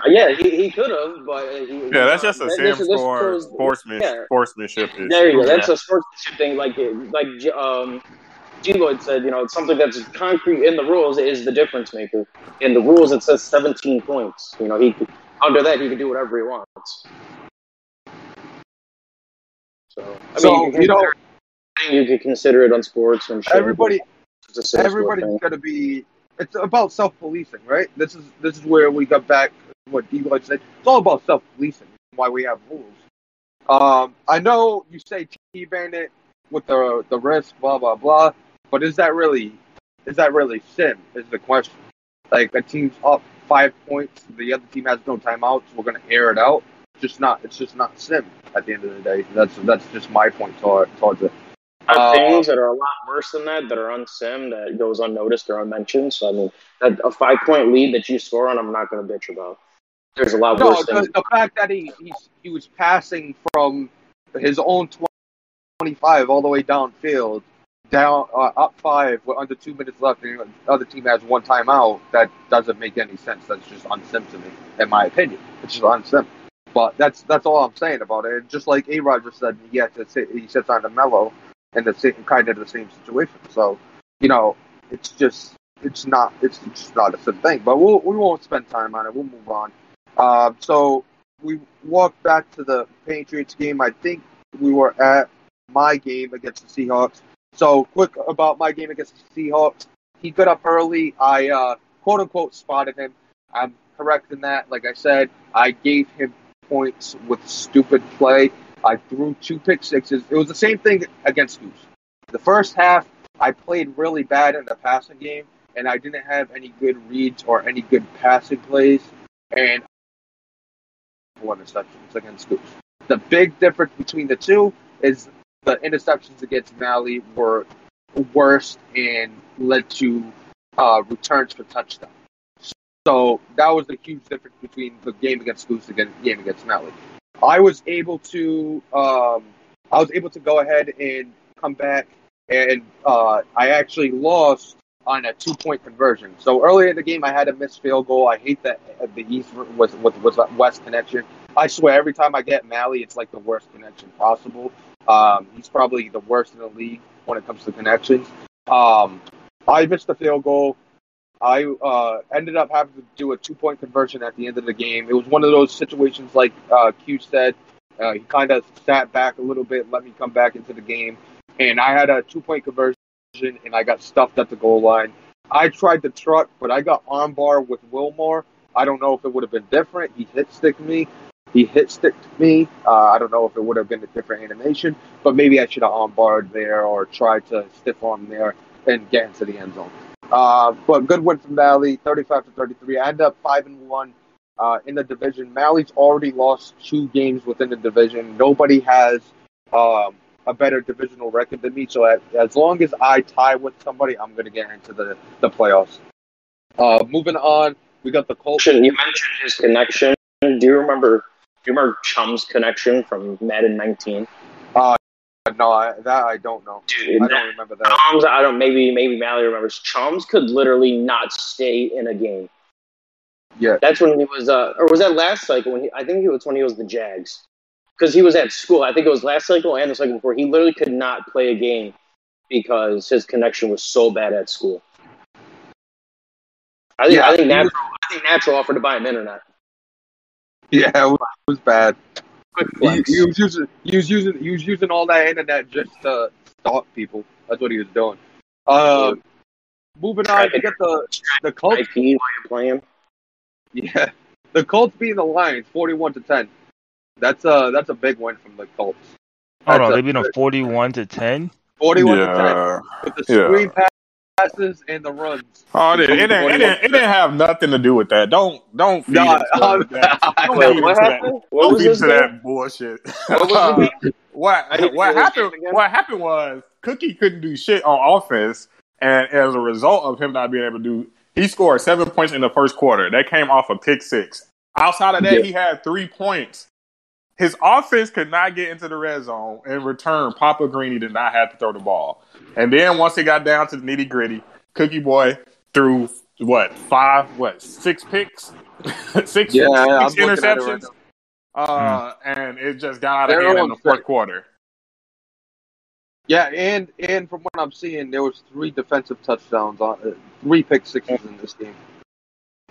Yeah, he, he could have, but he, Yeah, that's just a this- Sam this- this score shows- sportsman yeah. sportsmanship issue. There you go. That's Yeah. a sportsmanship thing. Like like um, D Lloyd said, you know, it's something that's concrete in the rules is the difference maker. In the rules, it says 17 points. You know, he under that he can do whatever he wants. So I So, mean, you, you know- consider- you could consider it on sports. It's a six-foot everybody's thing. gonna be. It's about self-policing, right? This is this is where we got back what D Lloyd said. It's all about self-policing. Why we have rules. Um, I know you say T Bandit with the the risk, blah blah blah, but is that really is that really sim? Is the question. Like a team's up five points, the other team has no timeouts. We're gonna air it out. It's just not. It's just not sim. At the end of the day, that's that's just my point towards it. Uh, things that are a lot worse than that that are unsim that goes unnoticed or unmentioned. So I mean, that, a five point lead that you score on, I'm not going to bitch about. There's a lot No, worse the, the fact that he he was passing from his own 25 all the way downfield, down uh, up five with under two minutes left, and the other team has one timeout. That doesn't make any sense. That's just unsim to me, in my opinion. It's just unsim. But that's that's all I'm saying about it. And just like A. Rod just said, he had to sit, he sits on the mellow in the same kind of the same situation. So you know, it's just it's not it's just not a sim thing. But we'll, we won't spend time on it. We'll move on. Uh, so we walked back to the Patriots game. I think we were at my game against the Seahawks. So quick about my game against the Seahawks. He got up early. I uh, quote unquote spotted him. I'm correct in that. Like I said, I gave him points with stupid play. I threw two pick sixes. It was the same thing against Goose. The first half, I played really bad in the passing game, and I didn't have any good reads or any good passing plays. And one interceptions against Goose. The big difference between the two is the interceptions against Malley were worse and led to uh, returns for touchdowns. So that was the huge difference between the game against Goose and the game against Malley. I was able to um, I was able to go ahead and come back and uh, I actually lost on a two point conversion. So earlier in the game, I had a missed field goal. I hate that uh, the East was was was West connection. I swear, every time I get Malley, it's like the worst connection possible. Um, he's probably the worst in the league when it comes to connections. Um, I missed the field goal. I uh, ended up having to do a two point conversion at the end of the game. It was one of those situations, like uh, Q said. Uh, he kind of sat back a little bit, let me come back into the game, and I had a two point conversion, and I got stuffed at the goal line. I tried the truck, but I got armbar with Wilmore. I don't know if it would have been different. He hit stick me. He hit sticked me. Uh, I don't know if it would have been a different animation, but maybe I should have armbarred there or tried to stiff arm there and get into the end zone. Uh, but good win from Malley, 35 to 33. I end up five and one uh, in the division. Malley's already lost two games within the division. Nobody has um, a better divisional record than me. So as, as long as I tie with somebody, I'm going to get into the the playoffs. Uh, moving on, we got the Colts. You mentioned his connection. Do you remember? Do you remember Chum's connection from Madden 19? No, I, that I don't know. Dude, I don't remember that. Chums, I don't. Maybe maybe Mallory remembers. Chums could literally not stay in a game. Yeah. That's when he was. Uh, or was that last cycle? When he, I think it was when he was the Jags, because he was at school. I think it was last cycle and the cycle before. He literally could not play a game because his connection was so bad at school. I think. Yeah, I think natural. I think natural offered to buy him internet. Yeah, it was, it was bad. Quick He, flex. he was using he was using he was using all that internet just to stalk people. That's what he was doing. Um, moving on, we get the the Colts. While you're playing. Yeah, the Colts beating the Lions, forty-one to ten. That's a that's a big win from the Colts. Hold on, they a- beat them forty-one to ten. Forty-one to ten Yeah. with the Yeah. screen passes and the runs. Oh, it, didn't- it, didn't, it, didn't, it didn't have nothing to do with that. Don't don't feed No, into that. Don't Wait, feed what into that. happened? What Don't was feed into game? that bullshit. What was the what what happened? What happened was Cookie couldn't do shit on offense, and as a result of him not being able to do, he scored seven points in the first quarter. That came off a pick six. Outside of that, Yeah. he had three points. His offense could not get into the red zone. In return, Papa Greeny did not have to throw the ball. And then once it got down to the nitty gritty, Cookie Boy threw what five, what six picks, six, Yeah, six right interceptions. Uh, and it just got out of hand in on the fourth quarter. Yeah, and and from what I'm seeing, there was three defensive touchdowns on uh, three pick sixes in this game.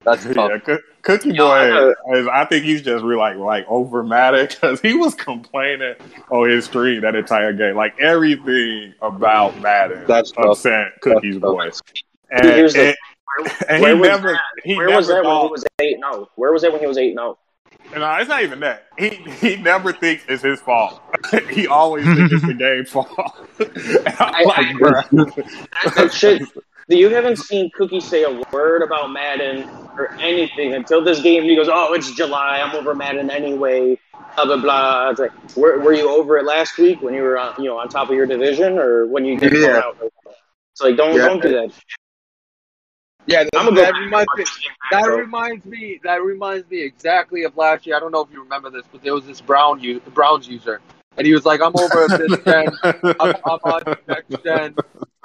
That's tough. Yeah, Coo- Cookie Yo, I Boy, is, I think he's just really like like over mad because he was complaining on his stream that entire game, like everything about Madden That's tough. upset Cookie's tough. boy, and, Here's the- and, and Where he was never that? he Where never was that when he was eight? No. Oh? Where was that when he was eight? No. Oh? No, uh, it's not even that. He he never thinks it's his fault. he always thinks it's the game's fault. I'm I- like, I- bruh. That, that shit. You haven't seen Cookie say a word about Madden or anything until this game. He goes, "Oh, it's July. I'm over Madden anyway." Blah blah blah. It's like, were, were you over it last week when you were, on, you know, on top of your division, or when you get thrown Yeah. out? It's like, don't Yeah. don't do that. Yeah, that, I'm go that reminds me. this game back, That bro. reminds me. That reminds me exactly of last year. I don't know if you remember this, but there was this Brown u- Browns user, and he was like, "I'm over this gen. I'm, I'm on next gen."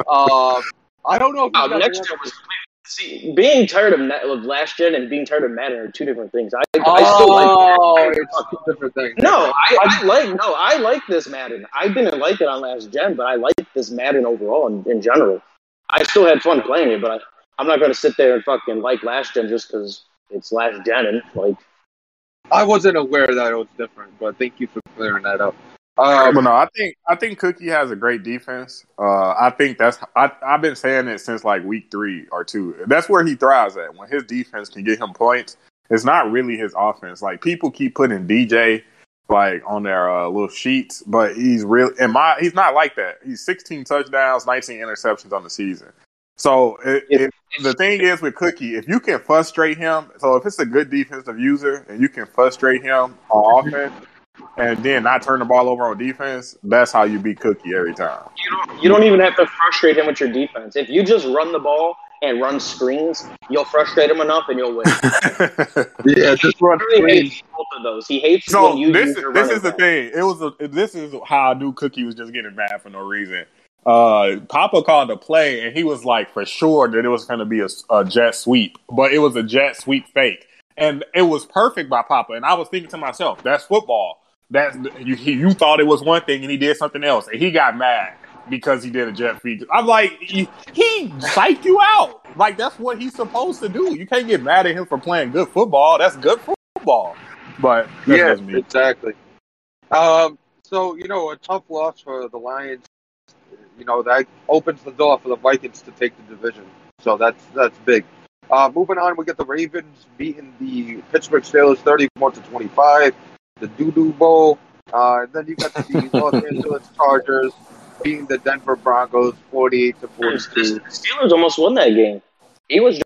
Um, I don't know if Uh, next remember year was see being tired of, of last gen and being tired of Madden are two different things. I, I still like. Oh, it's two different things. No, I, I like no, I like this Madden. I didn't like it on last gen, but I like this Madden overall in, in general. I still had fun playing it, but I, I'm not going to sit there and fucking like last gen just because it's last gen and like. I wasn't aware that it was different, but thank you for clearing that up. But Um, no, I think I think Cookie has a great defense. Uh, I think that's I, I've been saying it since like week three or two. That's where he thrives at when his defense can get him points. It's not really his offense. Like people keep putting DJ like on their uh, little sheets, but he's real. In my, he's not like that. He's 16 touchdowns, 19 interceptions on the season. So it, it, the thing is with Cookie, if you can frustrate him, so if it's a good defensive user and you can frustrate him on offense and then not turn the ball over on defense, that's how you beat Cookie every time. You don't, you don't even have to frustrate him with your defense. If you just run the ball and run screens, you'll frustrate him enough and you'll win. yeah, just run He really screens. hates both of those. He hates so when you this use is your this is the back. thing. It was a, this is how I knew Cookie was just getting mad for no reason. Uh, Papa called a play and he was like for sure that it was going to be a, a jet sweep, but it was a jet sweep fake, and it was perfect by Papa. And I was thinking to myself, that's football. That's you. He, you thought it was one thing and he did something else, and he got mad because he did a jet sweep. I'm like, he, he psyched you out. Like that's what he's supposed to do. You can't get mad at him for playing good football. That's good football. But Yeah, exactly. Um, so you know, a tough loss for the Lions. You know that opens the door for the Vikings to take the division. So that's that's big. Uh, moving on, we get the Ravens beating the Pittsburgh Steelers thirty-one to twenty-five. The Doo Doo Bowl. Uh, then you got the Los Angeles Chargers beating the Denver Broncos forty-eight to The. Steelers almost won that game. He was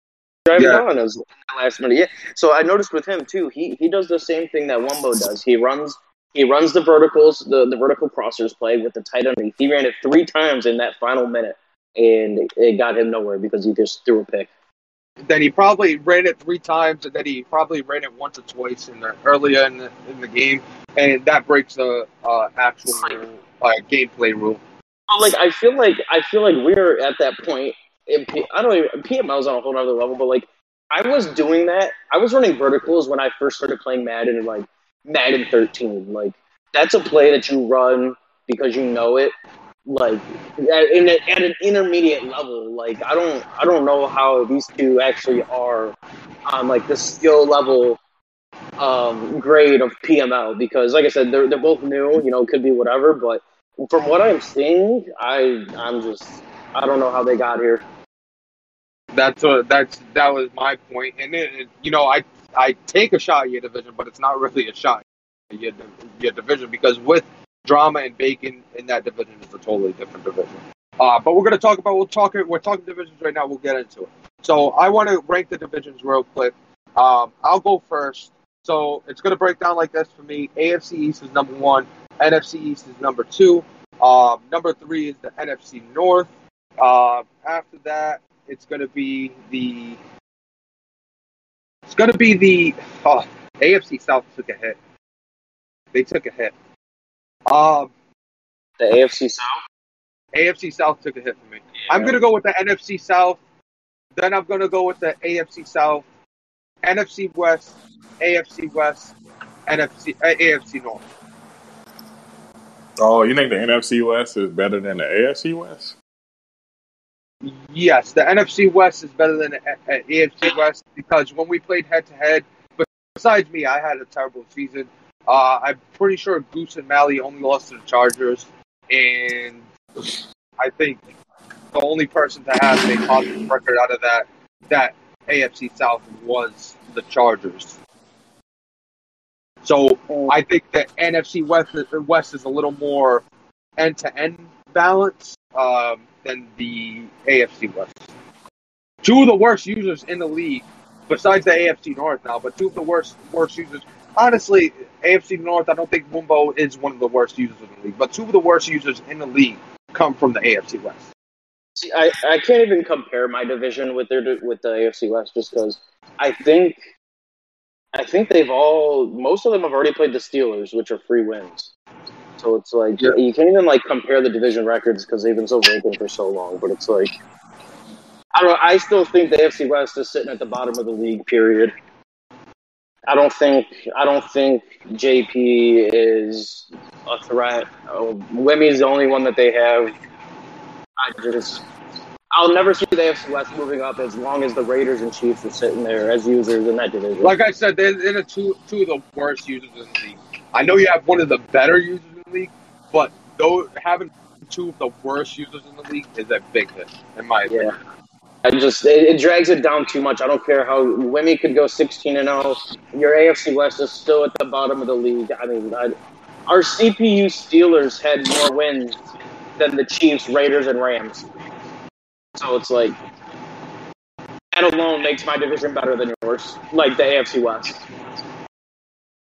driving Yeah. on us last minute. Yeah. So I noticed with him too. He he does the same thing that Wumbo does. He runs He runs the verticals, the, the vertical crossers play with the tight end. He ran it three times in that final minute, and it got him nowhere because he just threw a pick. Then he probably ran it three times, and then he probably ran it once or twice in the earlier in the, in the game, and that breaks the uh, actual uh, gameplay rule. Like I feel like I feel like we're at that point. In P- I don't even PML's on a whole other level, but like I was doing that. I was running verticals when I first started playing Madden and like Madden 13. Like that's a play that you run because you know it. Like at, in a, at an intermediate level. Like I don't I don't know how these two actually are on like the skill level um, grade of PML because like I said they're they're both new. You know, could be whatever, but from what I'm seeing, I I'm just I don't know how they got here. That's a, that's that was my point, and it, it- you know I I take a shot at your division, but it's not really a shot at your your division because with drama and bacon in that division is a totally different division. Uh, but we're gonna talk about we'll talk we're talking divisions right now. We'll get into it. So I want to rank the divisions real quick. Um, I'll go first. So it's gonna break down like this for me. AFC East is number one. NFC East is number two. Um, number three is the NFC North. Uh, after that, it's going to be the. It's going to be the. Oh, AFC South took a hit. They took a hit. Um, The AFC South. AFC South took a hit for me. I'm going to go with the NFC South. Then I'm going to go with the AFC South, NFC West, AFC West, NFC uh, AFC North. Oh, you think the NFC West is better than the AFC West? Yes, the NFC West is better than the A- A- AFC West because when we played head to head, besides me, I had a terrible season. Uh, I'm pretty sure Goose and Mally only lost to the Chargers, and I think the only person to have a positive record out of that that AFC South was the Chargers. So I think the NFC West West is a little more end to end balance um, than the AFC West. Two of the worst users in the league, besides the AFC North now, but two of the worst worst users. Honestly, AFC North, I don't think Wumbo is one of the worst users in the league, but two of the worst users in the league come from the AFC West. See, I, I can't even compare my division with their with the AFC West just because I think I think they've all most of them have already played the Steelers, which are free wins. So it's like Yeah. you can't even like compare the division records because they've been so vacant for so long. But it's like I don't know. I still think the AFC West is sitting at the bottom of the league. Period. I don't think I don't think JP is a threat. Oh, Wemmy's the only one that they have. I just I'll never see the AFC West moving up as long as the Raiders and Chiefs are sitting there as users in that division. Like I said, they're, they're two two of the worst users in the league. I know you have one of the better users in the league, but though having two of the worst users in the league is a big hit, in my opinion. I just it, it drags it down too much. I don't care how Wemmy could go 16 and 0. Your AFC West is still at the bottom of the league. I mean, I, our CPU Steelers had more wins than the Chiefs, Raiders, and Rams. So it's like that alone makes my division better than yours, like the AFC West.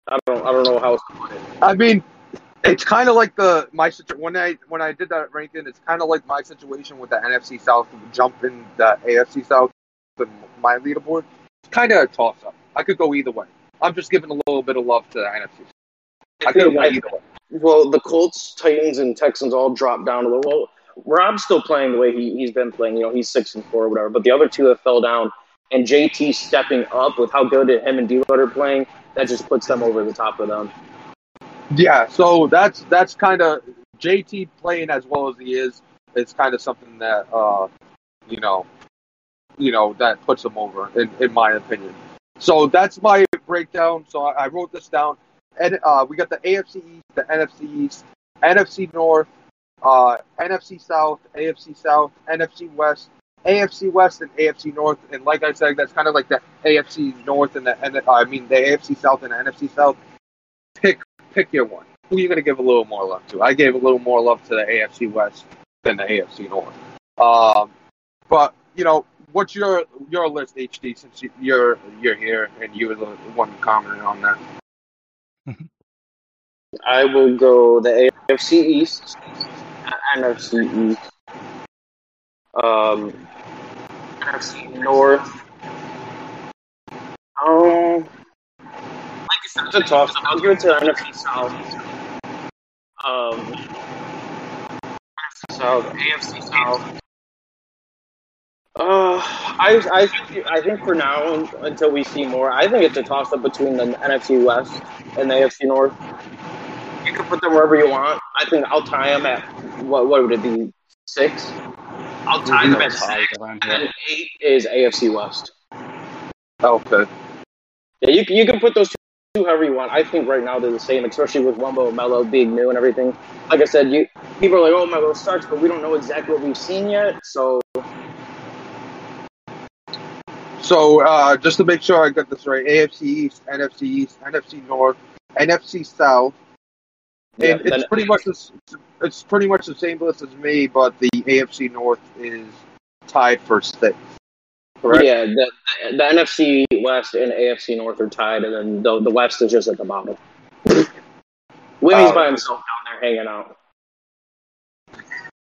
I don't I don't know how else to put it. I mean, it's kind of like the my when I when I did that ranking, it's kind of like my situation with the NFC South jumping the AFC South in my leaderboard. It's kind of a toss up. I could go either way. I'm just giving a little bit of love to the NFC. I could went either way. Well, the Colts, Titans, and Texans all dropped down a little. Well, Rob's still playing the way he, he's been playing. You know, he's six and four or whatever. But the other two have fell down. And JT stepping up with how good him and D are playing, that just puts them over the top of them. Yeah, so that's that's kind of JT playing as well as he is. It's kind of something that uh, you know, you know that puts him over, in, in my opinion. So that's my breakdown. So I, I wrote this down. And uh, we got the AFC East, the NFC East, NFC North, uh, NFC South, AFC South, NFC West, AFC West, and AFC North. And like I said, that's kind of like the AFC North and the and the- I mean the AFC South and the NFC South. Pick pick your one. Who are you going to give a little more love to? I gave a little more love to the AFC West than the AFC North. Um, but you know, what's your your list, HD? Since you- you're you're here and you were the one commenting on that. I will go the AFC East, NFC East, um, NFC North. Um, like you said, it's a toss. I'll give it to NFC South. Um, NFC South, AFC South. Uh, I, I, think- I think for now, until we see more, I think it's a toss up between the NFC West and the AFC North. You can put them wherever you want. I think I'll tie them at what? What would it be? Six. I'll tie them at six, and then eight is AFC West. Okay. Yeah, you, you can put those two however you want. I think right now they're the same, especially with Wumbo, Mello being new and everything. Like I said, you people are like, "Oh, Mello sucks," but we don't know exactly what we've seen yet. So So uh, just to make sure I got this right, AFC East, NFC East, NFC North, NFC South, yeah, and it's pretty much the, it's pretty much the same list as me, but the AFC North is tied for sixth. Correct. yeah, the, the, the NFC West and AFC North are tied, and then the, the West is just at the bottom. Wimmy's Oh. by himself down there hanging out.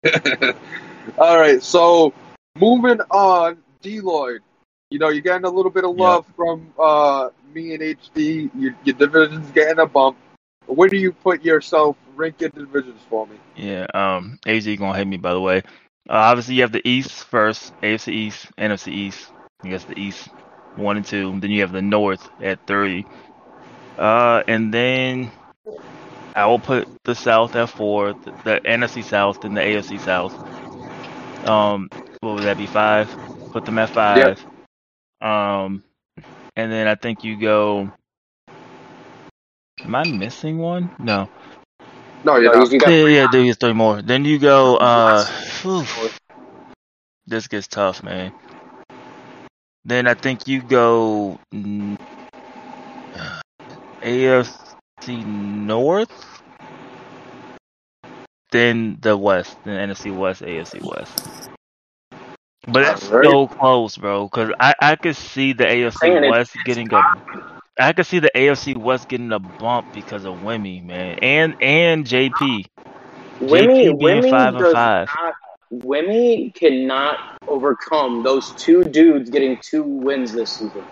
All right, so moving on, Deloitte. You know, you're getting a little bit of Yeah. love from uh, me and HD. Your, your division's getting a bump. Where do you put yourself ranking divisions for me? Yeah, um, AZ gonna hate me by the way. Uh, obviously, you have the East first, AFC East, NFC East. I guess the East one and two. Then you have the North at three. Uh, and then I will put the South at four, the, the NFC South, and the AFC South. Um, what would that be? Five. Put them at five. Um, and then I think you go. Am I missing one? No. No, you're No, not. you got Yeah, yeah, is three more. Then you go. Uh, phew. this gets tough, man. Then I think you go mm, AFC North. Then the West, then NFC West, AFC West. But that's Alright. so close, bro. Cause I I could see the AFC West getting a I could see the AFC West getting a bump because of Wimmy, man, and and JP. Wimmy, JP being Wimmy five and five. not. Wimmy cannot overcome those two dudes getting two wins this season.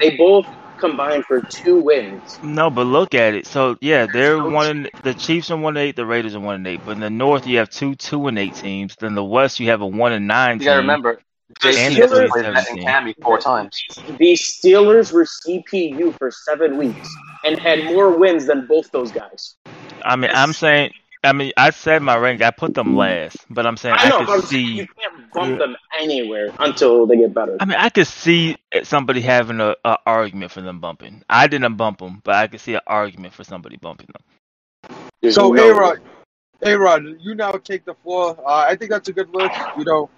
They both combined for two wins. No, but look at it. So yeah, they're so one. And, the Chiefs are one and eight. The Raiders are one and eight. But in the North, you have two two and eight teams. Then the West, you have a one and nine You gotta team. remember, The And JP the Steelers, played that in Cammy four times. the Steelers were CPU for seven weeks and had more wins than both those guys. I mean, I'm saying. I mean, I said my rank. I put them last, but I'm saying I, I know, but could I'm see. you can't bump them anywhere until they get better. I mean, I could see somebody having a, a argument for them bumping. I didn't bump them, but I could see an argument for somebody bumping them. There's So, no- A-Rod, A-Rod, you now take the floor. Uh, I think that's a good list. You know,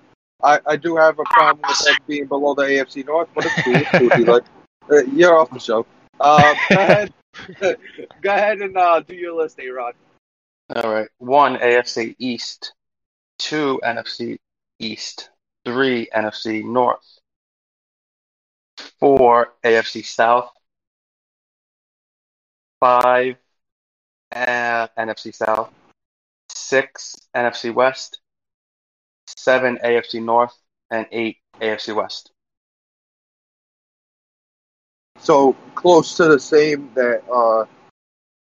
I, I do have a problem with them being below the AFC North, but it's cool. It's cool Deloitte. Uh, you're off the show. Uh, go ahead. go ahead and uh, do your list, A-Rod. All right. One AFC East, two NFC East, three NFC North, four AFC South, five uh, NFC South, six NFC West, seven AFC North, and eight AFC West. So close to the same that uh,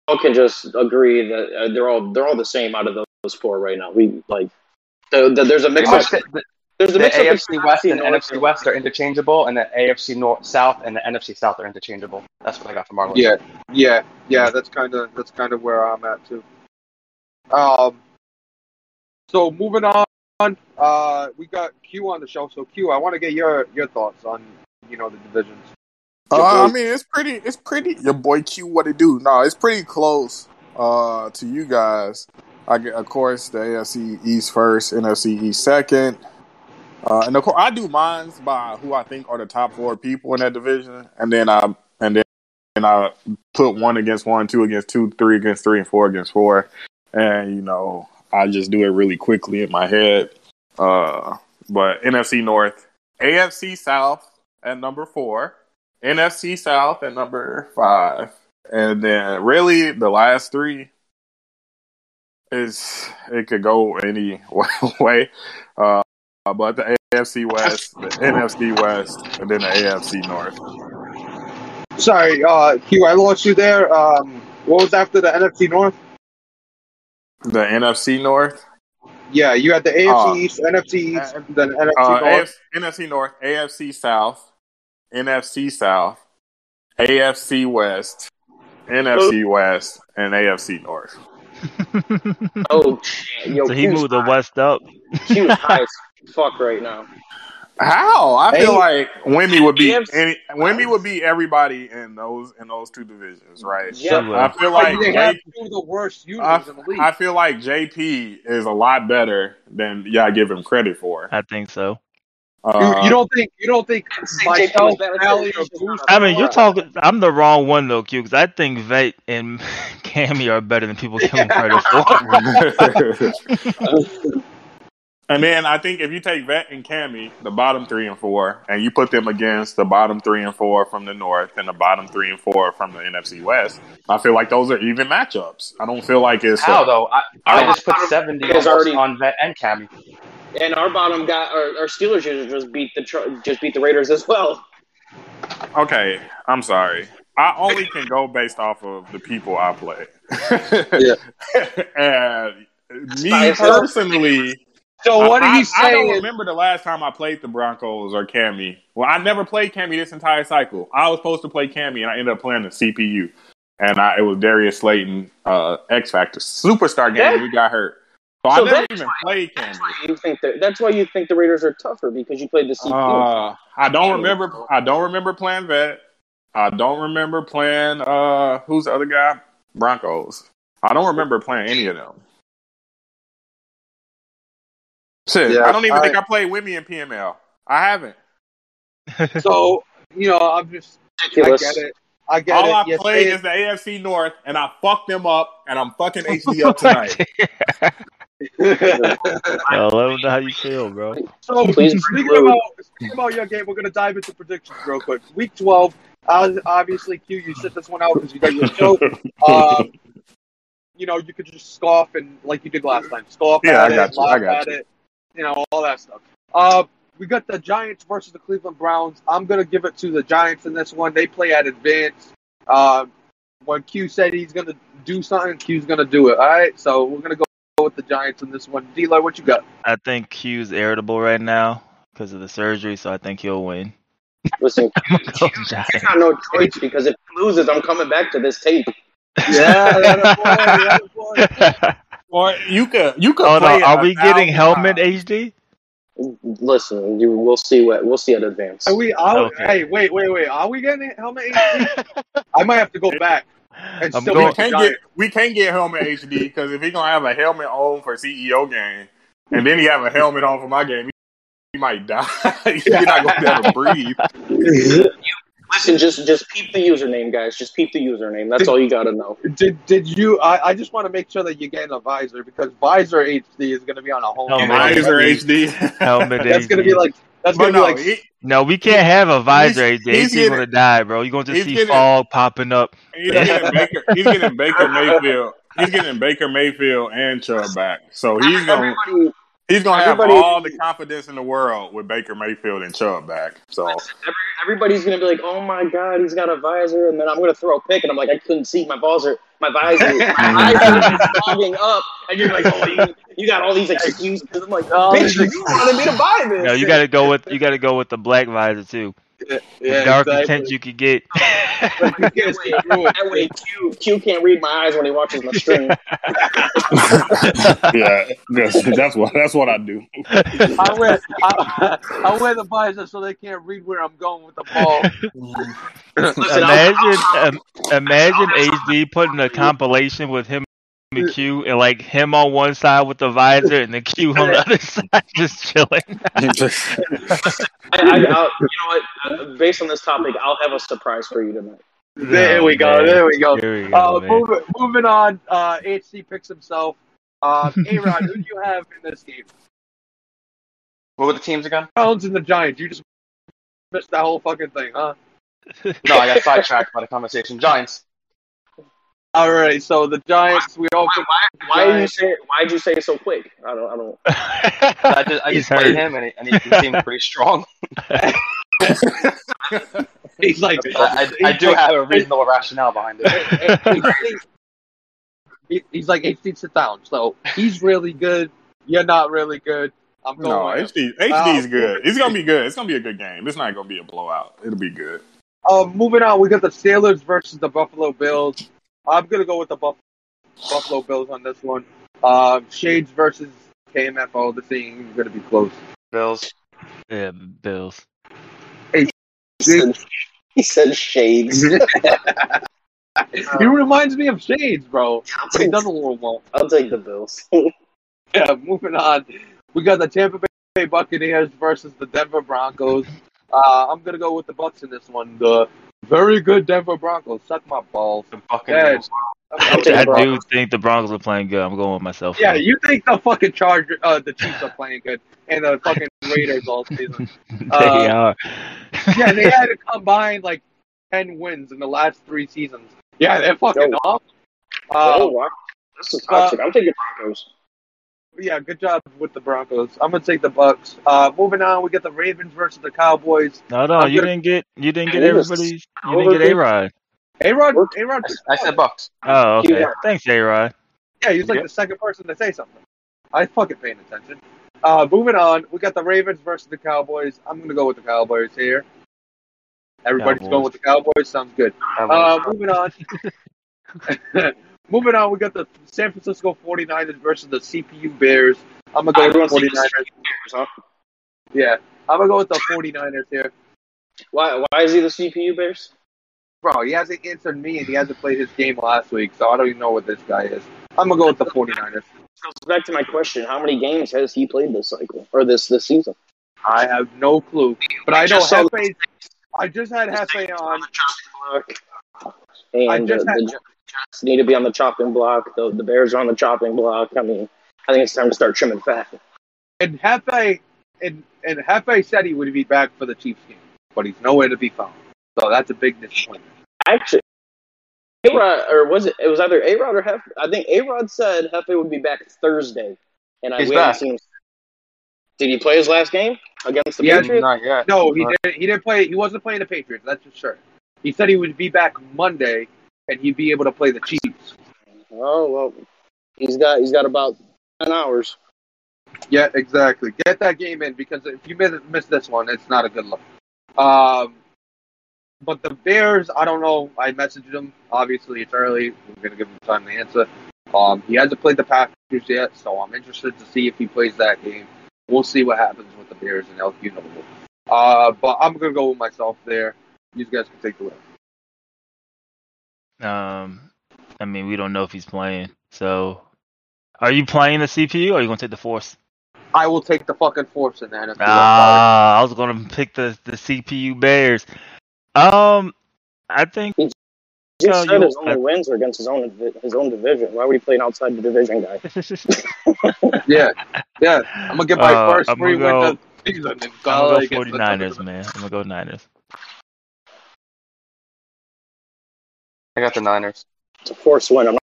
all can just agree that uh, they're all they're all the same out of those four right now. We like the, the, there's a mix of the, There's a the mix up AFC West and North NFC West are interchangeable, and the AFC North South and the NFC South are interchangeable. That's what I got from our list. Yeah, yeah, yeah. That's kind of that's kind of where I'm at too. Um, so moving on, uh, we got Q on the show. So Q, I want to get your your thoughts on you know the divisions. Uh, I mean, it's pretty. It's pretty. Your boy Q, what it do? No, it's pretty close uh, to you guys. I get, of course, the AFC East first, NFC East second, uh, and of course, I do mines by who I think are the top four people in that division, and then I and then and I put one against one, two against two, three against three, and four against four, and you know, I just do it really quickly in my head. Uh, but NFC North, AFC South at number four. NFC South at number five. And then really the last three, It's it could go any way, uh, but the AFC West, the NFC West, and then the AFC North. Sorry, uh, Q, I lost you there. Um, what was after the NFC North? The NFC North, Yeah, you had the AFC Uh, East, NFC East, then NFC uh, North. AFC, NFC North, AFC South, NFC South, AFC West, NFC West, and AFC North. Oh shit, yo, so he Q's moved the. West up. Q's high as fuck right now. How? I feel like Wimmy would be AFC any Wimby would be everybody in those in those two divisions, right? Yeah, I feel like they have J- the worst users I, in the league. I feel like JP is a lot better than y'all give him credit for. I think so. Uh, you, you don't think you don't think say JP myself, was better than Allie, JP, or she's not Bruce? a- I mean, you're talking. I'm the wrong one though, Q, because I think Vet and Cammy are better than people give them credit for. and then I think if you take Vet and Cammy, the bottom three and four, and you put them against the bottom three and four from the North and the bottom three and four from the NFC West, I feel like those are even matchups. I don't feel like it's How uh, though? I, I Our just put seventy already- on Vet and Cammy. And our bottom guy, our, our Steelers just beat the Tr- just beat the Raiders as well. Okay, I'm sorry. I only can go based off of the people I play. yeah, and me Spice up. personally, So what I, are you I- I don't remember the last time I played the Broncos or Cammy. Well, I never played Cammy this entire cycle. I was supposed to play Cammy, and I ended up playing the CPU. And I, it was Darius Slayton, uh, X Factor superstar game. Yeah. He got hurt, so, So I never even why- played That's why you think that. That's why you think the Raiders are tougher because you played the CPU. Uh, I don't remember. I don't remember playing vet. I don't remember playing. Uh, who's the other guy? Broncos. I don't remember playing any of them. Shit, Yeah, I don't even I- think I played Wimmy in PML. I haven't. So you know, I'm just I get it. I get All it. I You played say is the AFC North, and I fucked them up, and I'm fucking HD up tonight. it. Yo, let them know how you feel, bro. so Please speaking about speaking about your game, we're gonna dive into predictions real quick. Week 12. Uh, obviously, Q, you sit this one out because you got your show. Um, you know, you could just scoff and like you did last time, scoff Yeah, at I got it, you, I laugh got at you. it, you know, all that stuff. Uh, we got the Giants versus the Cleveland Browns. I'm gonna give it to the Giants in this one. They play at advance. Uh, when Q said he's gonna do something, Q's gonna do it. All right, so we're gonna go with the Giants in this one. D-Lo, what you got? I think Q's irritable right now because of the surgery, so I think he'll win. Listen, I'm go you got no choice because if he loses, I'm coming back to this tape. Yeah, that boy, that boy. Or you could you could Hold play on, are we getting helmet times. HD? Listen, you, we'll see what we'll see at advance. Are we? Are, Okay. Hey, wait, wait, wait. Are we getting helmet HD? I might have to go back and still going- We can't get Giants. we can't get helmet HD because if he gonna have a helmet on for CEO game, and then he have a helmet on for my game, he might die. You're not gonna be able to breathe. Listen, just just peep the username, guys. Just peep the username. That's all you gotta know. Did did you? I, I just want to make sure that you get a visor because visor HD is going to be on a whole. Oh. Visor HD. Helmet That's HD. going to be like that's But going to no, be like he, No, we can't have a visor He's- HD. he's He's gonna die, bro. You're gonna just see getting- fog popping up. he's getting Baker. He's getting Baker Mayfield. He's getting Baker Mayfield and Chubb back. So he's gonna Everybody, he's gonna have everybody- all the confidence in the world with Baker Mayfield and Chubb back. So every, everybody's gonna be like, "Oh my god, he's got a visor," and then I'm gonna throw a pick, and I'm like, "I couldn't see my visor. My visor, my visor is fogging up," and you're like, "Oh, you, you got all these excuses." I'm like, All "Bitch, you wanted me to buy this." No, you gotta go with you gotta go with the black visor too. The yeah, darker exactly. tint you could get. You can't see through it. That way, Q, Q can't read my eyes when he watches my stream. yeah, that's, that's what that's what I do. I wear I, I wear the visor so they can't read where I'm going with the ball. Listen, I'll- imagine, I'll- um, imagine HD putting a compilation with him and Q, and like him on one side with the visor, and the Q on the other side just chilling. I, I, you know what? Uh, Based on this topic, I'll have a surprise for you tonight. There Oh, we go. man. There we go. There we Uh, go, man. moving, moving on. Uh, HD picks himself. Uh, A-Rod, who do you have in this game? What were the teams again? Browns and the Giants. You just missed that whole fucking thing, huh? No, I got sidetracked by the conversation. Giants. All right, so the Giants. We all Why, why, why are you say? Why'd you say it so quick? I don't. I don't. I just, I just played him, and he, and he seemed pretty strong. He's like, I, I, I do have a reasonable rationale behind it. He's like, HD, sit down. So he's really good. You're not really good. I'm going. No, with. HD HD's Uh, good. It's gonna be good. It's gonna be a good game. It's not gonna be a blowout. It'll be good. Uh, moving on, we got the Steelers versus the Buffalo Bills. I'm gonna go with the Buff- Buffalo Bills on this one. Um, Shades versus KMFO. This thing is gonna be close. Bills. yeah, Bills. He said, he said shades. he reminds me of Shades, bro. I'll But he take, does a little more. I'll take the Bills. Yeah, moving on. We got the Tampa Bay Buccaneers versus the Denver Broncos. Uh, I'm gonna go with the Bucks in this one. The very good Denver Broncos. Suck my balls. The Buccaneers. I'll I do think the Broncos are playing good. I'm going with myself. Yeah, you think the fucking Charger, uh, the Chiefs are playing good, and the fucking Raiders all season. they Uh, are. Yeah, they had to combine like ten wins in the last three seasons. Yeah, they're fucking Yo. off. oh, Uh, wow. This is toxic. I'm taking Broncos. Yeah, good job with the Broncos. I'm gonna take the Bucks. Uh, moving on, we get the Ravens versus the Cowboys. No, no, I'm you gonna- didn't get you didn't get everybody. You didn't get A Rod. A Rod, A Rod, I, I said Bucks. Oh, okay. Yeah. Thanks, A Rod. yeah, he's like Yeah. the second person to say something. I fucking paying attention. Uh, moving on, we got the Ravens versus the Cowboys. I'm gonna go with the Cowboys here. Everybody's Cowboys. going with the Cowboys. Sounds good. Uh, moving on. moving on, we got the San Francisco 49ers versus the CPU Bears. I'm going to go with the Everyone's taking 49ers. Huh? Yeah, I'm going to go with the 49ers here. Why? Why is he the CPU Bears? Bro, he hasn't answered me and he hasn't played his game last week, so I don't even know what this guy is. I'm going to go with the 49ers. Goes back to my question: How many games has he played this cycle or this this season? I have no clue. But I know just saw Hefe, I just had Hefe on. And I uh, just had- the Jets need to be on the chopping block. The, the Bears are on the chopping block. I mean, I think it's time to start trimming fat. And Hefe, and, and Hefe said he would be back for the Chiefs game, but he's nowhere to be found. So that's a big disappointment. Actually, A-Rod, or was it? It was either A Rod or Hef. I think A Rod said Hefe would be back Thursday, and I He's we haven't back. seen him. Did he play his last game against the Yeah, Patriots? Not yet. No, he didn't. He didn't play. He wasn't playing the Patriots. That's for sure. He said he would be back Monday, and he'd be able to play the Chiefs. Oh well, he's got he's got about ten hours. Yeah, exactly. Get that game in because if you miss, miss this one, it's not a good look. Um, but the Bears, I don't know. I messaged him. Obviously, it's early. We're gonna give him time to answer. Um, he hasn't played the Packers yet, so I'm interested to see if he plays that game. We'll see what happens with the Bears and Noble. Uh, but I'm gonna go with myself there. You guys can take the win. Um, I mean, we don't know if he's playing. So, are you playing the CPU or are you gonna take the Force? I will take the fucking force in that. Ah, I was gonna pick the the CPU Bears. Um, I think He No, said you- his only wins are against his own his own division. Why would he play an outside the division guy? Yeah, yeah. I'm gonna get my Uh, first I'm free win go- the season. I'm gonna go 49ers, man. I'm gonna go Niners. I got the Niners. It's a forced win. I'm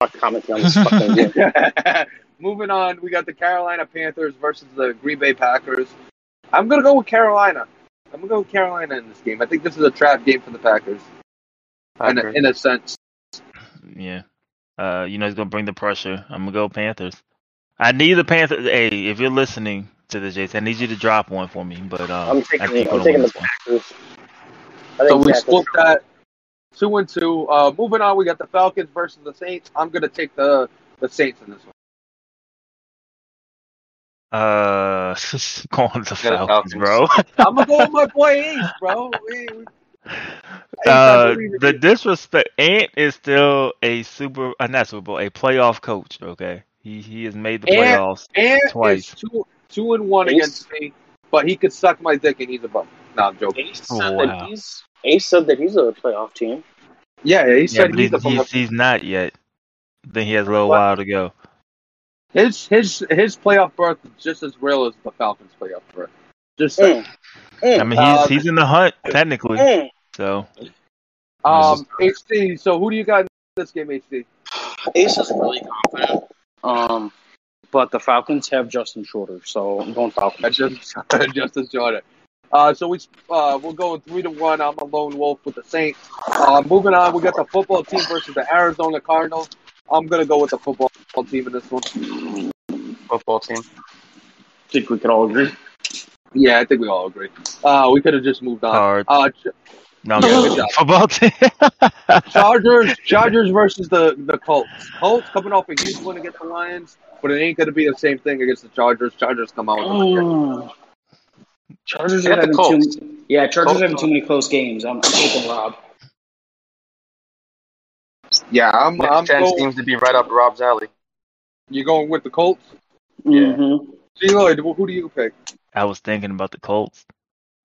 not commenting on this fucking game. Moving on, we got the Carolina Panthers versus the Green Bay Packers. I'm gonna go with Carolina. I'm gonna go with Carolina in this game. I think this is a trap game for the Packers, in a, in a sense. Yeah. Uh, you know he's gonna bring the pressure. I'm gonna go Panthers. I need the Panthers. Hey, if you're listening to this, Jason, I need you to drop one for me. But um, I'm taking I'm taking the win Packers. I So we split that two and two. Uh, moving on, we got the Falcons versus the Saints. I'm gonna take the the Saints in this one. Uh, going with the the Falcons, Falcons. bro. I'm gonna go with my boy Ace, bro. We- we- Uh, the disrespect. Ant is still a super, uh, not Super Bowl, a playoff coach. Okay, he he has made the Ant- playoffs. And Twice. is two two and one Ace? against me, but he could suck my dick and he's a bum. No, I'm joking. Ace Oh, said wow. that he's Ace said that he's a playoff team. Yeah, he Yeah, said he's he's, a bum. he's, he's not yet. I think he has a little What? while to go. His his his playoff berth is just as real as the Falcons' playoff berth. Just saying. Mm. Mm. I mean, he's Uh, he's in the hunt technically. Mm. So Um, HD. So who do you got this game, HD? Ace is really confident. Um, but the Falcons have Justin Shorter, so I'm going Falcons. That's just Justice Jordan. Uh, so we uh, we're going three to one. I'm a lone wolf with the Saints. Uh, moving on, we got the football team versus the Arizona Cardinals. I'm gonna go with the football team in this one. Football team. I think we could all agree. Yeah, I think we all agree. Uh, we could have just moved on. Hard. Uh, Ch- No, Yeah, I'm good football team. Chargers, Chargers versus the the Colts. Colts coming off a huge win against the Lions, but it ain't gonna be the same thing against the Chargers. Chargers come out. With the victory. Oh. Chargers are having Colts. too. Yeah, Chargers Colts. are having too many close games. I'm, I'm taking Rob. Yeah, I'm. I'm Next gen going. seems to be right up Rob's alley. You going with the Colts? Yeah. hmm D Lloyd, who who do you pick? I was thinking about the Colts.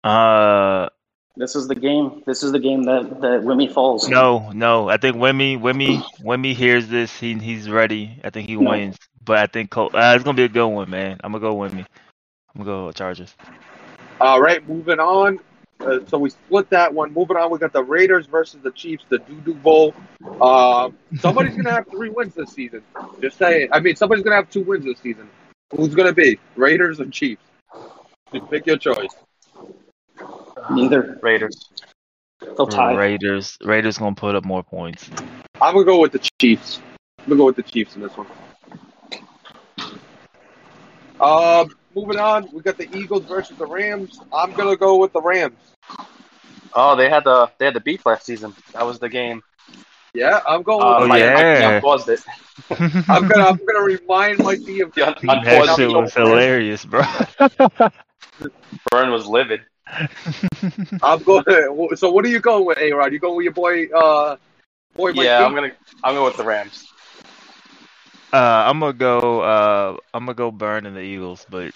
Uh, This is the game. This is the game that that Wimmy falls. no, no. I think Wimmy, Wimmy, Wimmy hears this. He he's ready. I think he No. wins. But I think Col- uh, it's gonna be a good one, man. I'm gonna go with Wimmy. I'm gonna go Chargers. All right, moving on. Uh, so we split that one. Moving on, we got the Raiders versus the Chiefs, the Doo Doo Bowl. Uh, somebody's gonna have three wins this season. Just saying. I mean, somebody's gonna have two wins this season. Who's gonna be Raiders or Chiefs? Just pick your choice. Neither. Raiders. They'll tie. Raiders. Raiders gonna put up more points. I'm gonna go with the Chiefs. I'm gonna go with the Chiefs in this one. Um, moving on, we got the Eagles versus the Rams. I'm gonna go with the Rams. Oh, they had the they had the beef last season. That was the game. Yeah, I'm going. Uh, with Oh, the Mike- yeah. Mike paused it. I'm gonna I'm gonna remind Mike D of The un- that unpaused shit was hilarious, bro. Burn was livid. I'm going. So what are you going with, A Rod? You going with your boy, uh, boy Mike Yeah, D? I'm gonna I'm going with the Rams. Uh, I'm gonna go. Uh, I'm gonna go burn in the Eagles, but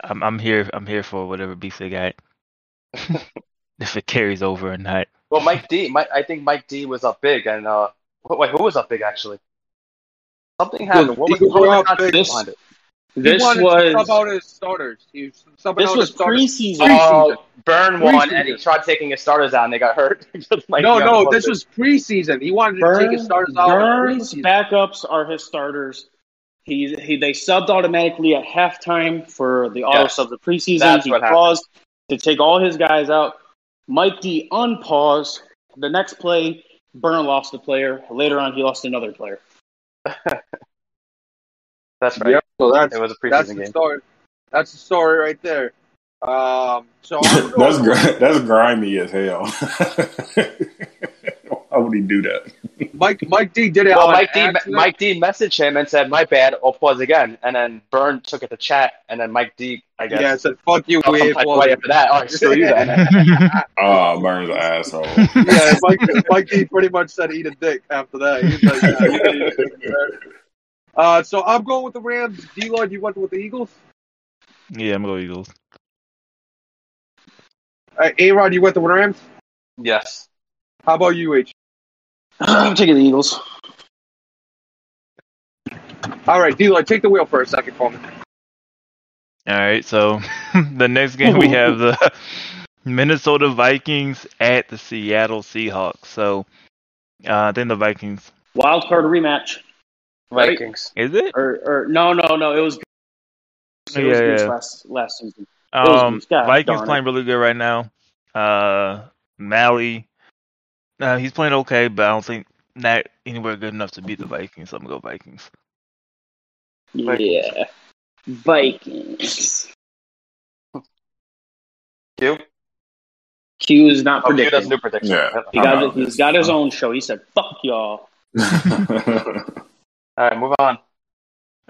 I'm I'm here. I'm here for whatever beef they got. if it carries over or not. Well, Mike D. Mike, I think Mike D was up big, and uh, wait, who was up big actually? Something happened. What was, what was up the context big. behind it? He This was sub out his starters. He was subbing this was his starters. preseason. Preseason. Oh, Burn won, and he tried taking his starters out, and they got hurt. Like, no, yeah, no, this it? was preseason. He wanted to take his starters out. Burns' backups are his starters. He, he they subbed automatically at halftime for the auto Yes. subs of preseason. That's he what happened. paused to take all his guys out. Mike D unpaused. The next play, Burn lost the player. Later on, he lost another player. That's right. Yeah, so that's It was a that's preseason the game. story. That's the story right there. Um, so that's gr- that's grimy as hell. Why would he do that? Mike Mike D did it Well, Mike D. accident. Mike D. messaged him and said, "My bad. I'll pause again." And then Burn took it to chat, and then Mike D. I guess. yeah, said fuck you, felt some weird type of boy. way after that. Oh, screw you then. Oh, Burns an asshole. yeah, Mike, Mike D pretty much said eat a dick after that. He's like, yeah, uh, so I'm going with the Rams. D Lloyd, you went with the Eagles. Yeah, I'm gonna go Eagles. Uh, A Rod, you went with the Rams. yes. How about you, H? I'm taking the Eagles. All right, D Lloyd, take the wheel for a second for me. All right, so the next game we have the Minnesota Vikings at the Seattle Seahawks. So uh, I think the Vikings. Wild card rematch. Right? Vikings. Is it? Or, or no, no, no. It was. It was Yeah, yeah. last last season. Um, God Vikings playing really good right now. Uh, Mally, uh, he's playing okay, but I don't think not anywhere good enough to beat the Vikings. So I'm gonna go Vikings. Yeah. Vikings. Q. Q is not Oh, Q does predicting. new prediction. Yeah. He got, he's got his own show. He said, "Fuck y'all." All right, move on.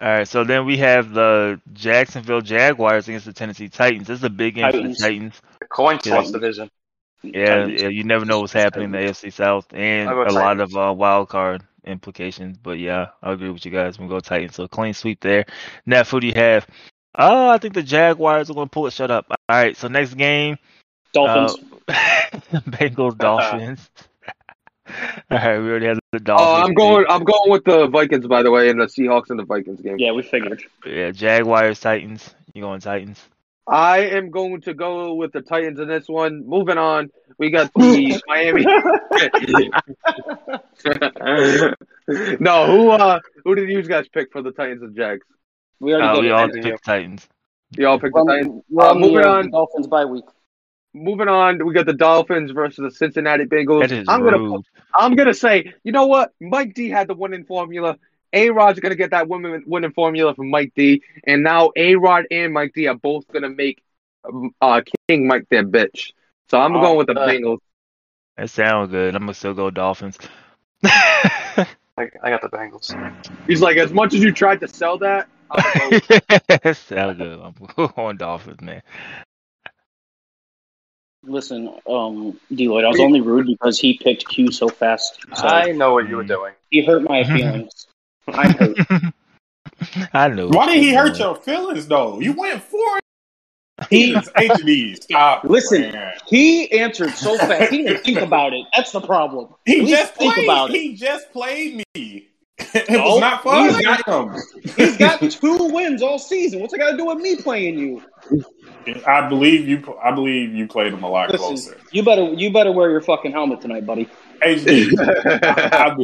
All right, so then we have the Jacksonville Jaguars against the Tennessee Titans. This is a big game Titans. for the Titans. The coin toss Titans. division. Yeah, yeah, you never know what's happening in the AFC South and a go lot of uh, wild card implications. But yeah, I agree with you guys. We'll go Titans. So clean sweep there. Nat, who do you have? Oh, I think the Jaguars are going to pull it. Shut up. All right, so next game, Dolphins. uh, Bengals Dolphins. All right, we already have the Uh, Dolphins. I'm going. I'm going with the Vikings, by the way, and the Seahawks and the Vikings game. yeah, we figured. Yeah, Jaguars Titans. You going Titans? I am going to go with the Titans in this one. Moving on, we got the Miami. no, who uh, who did you guys pick for the Titans and Jags? We Uh, already we did all picked Titans. You all picked the We're Titans. on, we're Uh, moving on. Dolphins bye week. Moving on, we got the Dolphins versus the Cincinnati Bengals. That is I'm gonna. I'm gonna say, you know what? Mike D had the winning formula. A Rod's gonna get that winning winning formula from Mike D, and now A Rod and Mike D are both gonna make um, uh, King Mike their bitch. So I'm Oh, going with the uh, Bengals. That sounds good. I'm gonna still go Dolphins. I, I got the Bengals. He's like, as much as you tried to sell that, I'm gonna go with sounds good. I'm going Dolphins, man. Listen, um, D Lloyd, I was only rude because he picked Q so fast. So I know what you were doing. he hurt my feelings. I'm hurt. I knew. Why did he it. hurt your feelings though? You went for it. He It's HD. Stop. Listen. man. he answered so fast. He didn't think about it. That's the problem. He At just played. about it. He just played me. It No, was oh, not fun. he's got- Damn. He's got two wins all season. What's it got to do with me playing you? I believe you. I believe you played him a lot Listen, closer. you better you better wear your fucking helmet tonight, buddy. HD. I, I,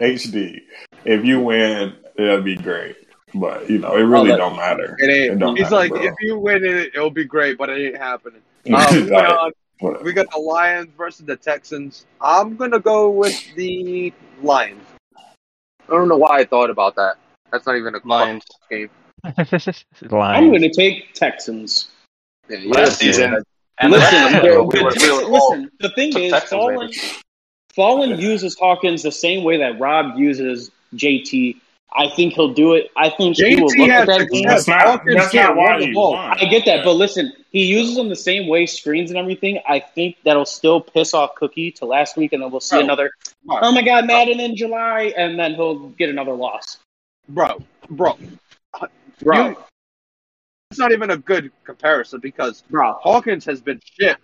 HD. If you win, that'd be great. But you know, it really Oh, don't matter. It ain't. It don't He's matter, like, bro. if you win it, it'll be great, but it ain't happening. Um, Moving Right. we got the Lions versus the Texans. I'm gonna go with the Lions. I don't know why I thought about that. That's not even a Lions. game. I'm going to take Texans. Yeah, Last season. And listen, then, they're- we were, we were listen, listen, the thing is, Texans, Fallen, baby. Fallen uses Hawkins the same way that Rob uses JT. I think he'll do it. I think he will JT look has at that game. That's not. That's can't why run the you ball. I get that, but listen, he uses them the same way, screens and everything. I think that'll still piss off Cookie to last week, and then we'll see Bro. another. Bro. Oh my God, Madden in July, and then he'll get another loss. bro, bro. Bro, You- it's not even a good comparison because bro, Hawkins has been shit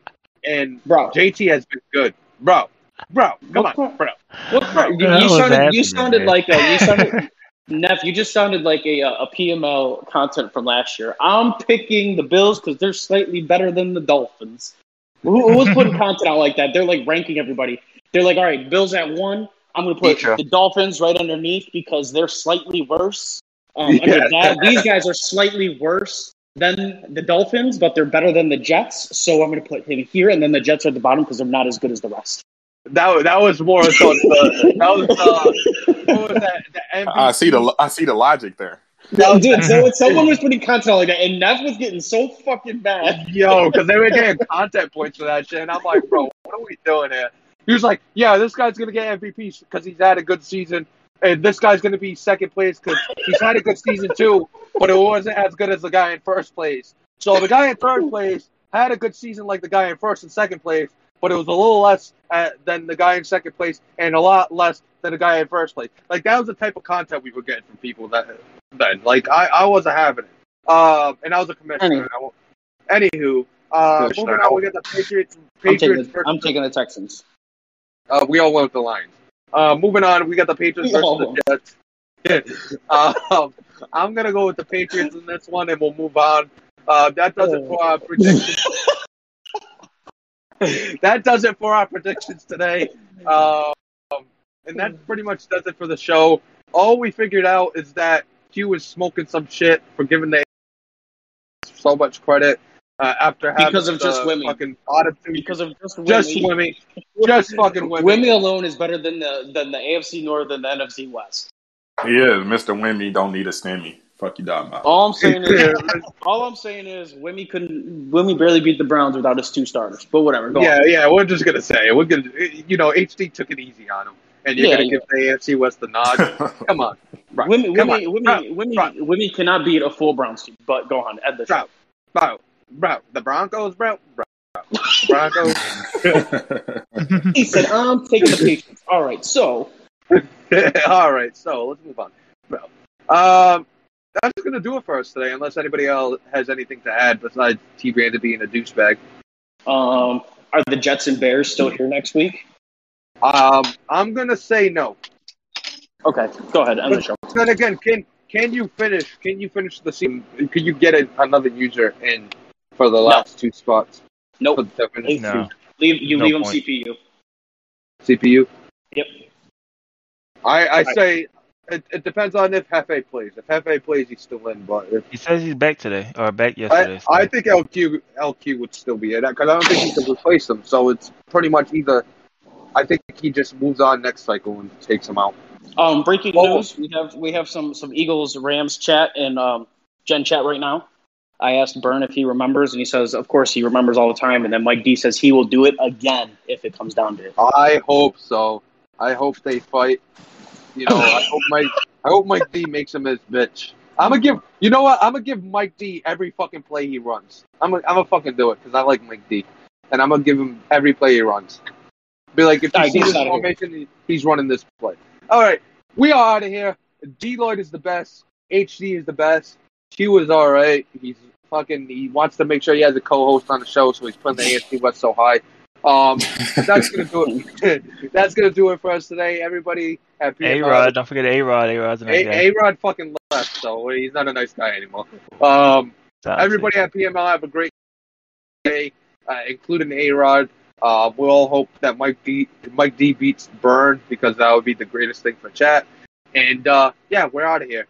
and bro. JT has been good, bro. Bro, come What on, bro. What, bro, you, you sounded, you sounded like a, you sounded, Neff, you just sounded like a, uh, a PML content from last year. I'm picking the Bills because they're slightly better than the Dolphins. Who, who was putting content out like that? They're like ranking everybody. They're like, all right, Bills at one. I'm going to put Petra. the Dolphins right underneath because they're slightly worse. Um, Yeah. that, these guys are slightly worse than the Dolphins, but they're better than the Jets. So I'm going to put him here, and then the Jets are at the bottom because they're not as good as the rest. That that was more so the that was uh what was that the I see the. I see the logic there. No, dude, so someone was putting content like that, and Neff was getting so fucking bad. Yo, because they were getting content points for that shit, and I'm like, bro, what are we doing here? He was like, yeah, this guy's gonna get MVP because he's had a good season, and this guy's gonna be second place because he's had a good season too, but it wasn't as good as the guy in first place. So the guy in third place had a good season like the guy in first and second place, but it was a little less uh, than the guy in second place and a lot less than the guy in first place. Like that was the type of content we were getting from people that then. Like I, I wasn't having it. Um, and I was a commissioner. I won't- Anywho, uh, Commissioner. moving on, we got the Patriots. I'm taking, Patriots. the, I'm taking the Texans. uh, we all went with the Lions. Uh, moving on, we got the Patriots versus the Jets. um, I'm gonna go with the Patriots in this one, and we'll move on. Uh, that does it for our predictions. that does it for our predictions today. Um, and that pretty much does it for the show. All we figured out is that Q was smoking some shit for giving the so much credit uh, after having Because of just the women. fucking attitude. Because of just Wimmy. just women, just fucking women. Wimmy alone is better than the than the AFC North and the NFC West. He is Mr. Wimby. Don't need a stimmy. Fuck you, talking about. All I'm saying is, all I'm saying is, Wimmy couldn't. Wimmy barely beat the Browns without his two starters. But whatever. Go yeah, on. yeah, we're just gonna say. We're gonna, you know, HD took it easy on him, and you're Yeah, gonna yeah. give the AFC West the nod. Come on, bro, Wimmy, come Wimmy, on, Wimmy, bro, Wimmy, Wimmy cannot beat a full Browns team. But go on, end the show. bro, bro, bro. The Broncos, bro, bro, Broncos. He said, "I'm taking the Patriots." All right, so All right, so let's move on, bro. Um, that's gonna do it for us today, unless anybody else has anything to add besides T. Brandon being a douchebag. um, are the Jets and Bears still here next week? Um, I'm gonna say no. Okay, go ahead, end the show. Then again, can can you finish? Can you finish the season? Could you get a, another user in for the last two spots? Nope. For the definition? No. Leave you No leave him point. CPU. CPU. Yep. I I Right. say it, it depends on if Hefe plays. If Hefe plays, he's still in. But if, He says he's back today or back yesterday. I so- I think LQ LQ would still be in because I don't think he can replace him. So it's pretty much either. I think he just moves on next cycle and takes him out. Um, breaking Oh. news: we have we have some some Eagles Rams chat and um, Gen chat right now. I asked Burn if he remembers, and he says, "Of course he remembers all the time." And then Mike D says he will do it again if it comes down to it. I hope so. I hope they fight. You know, I hope Mike. I hope Mike D makes him his bitch. I'm gonna give. You know what? I'm gonna give Mike D every fucking play he runs. I'm gonna. I'm gonna fucking do it because I like Mike D, and I'm gonna give him every play he runs. Be like, if you Alright, see this us outta here. formation, he- he's running this play. All right, we are out of here. D Lloyd is the best. HD is the best. Q is all right. He's fucking. He wants to make sure he has a co-host on the show, so he's putting the AFC West so high. Um, that's gonna do it. that's gonna do it for us today. Everybody have A Rod, don't forget A Rod. A Rod's a nice. A Rod fucking left, so he's not a nice guy anymore. Um, everybody at PML have a great day, uh, including A Rod. Uh, we all hope that Mike D Mike D beats Burn because that would be the greatest thing for chat. And uh, yeah, we're out of here.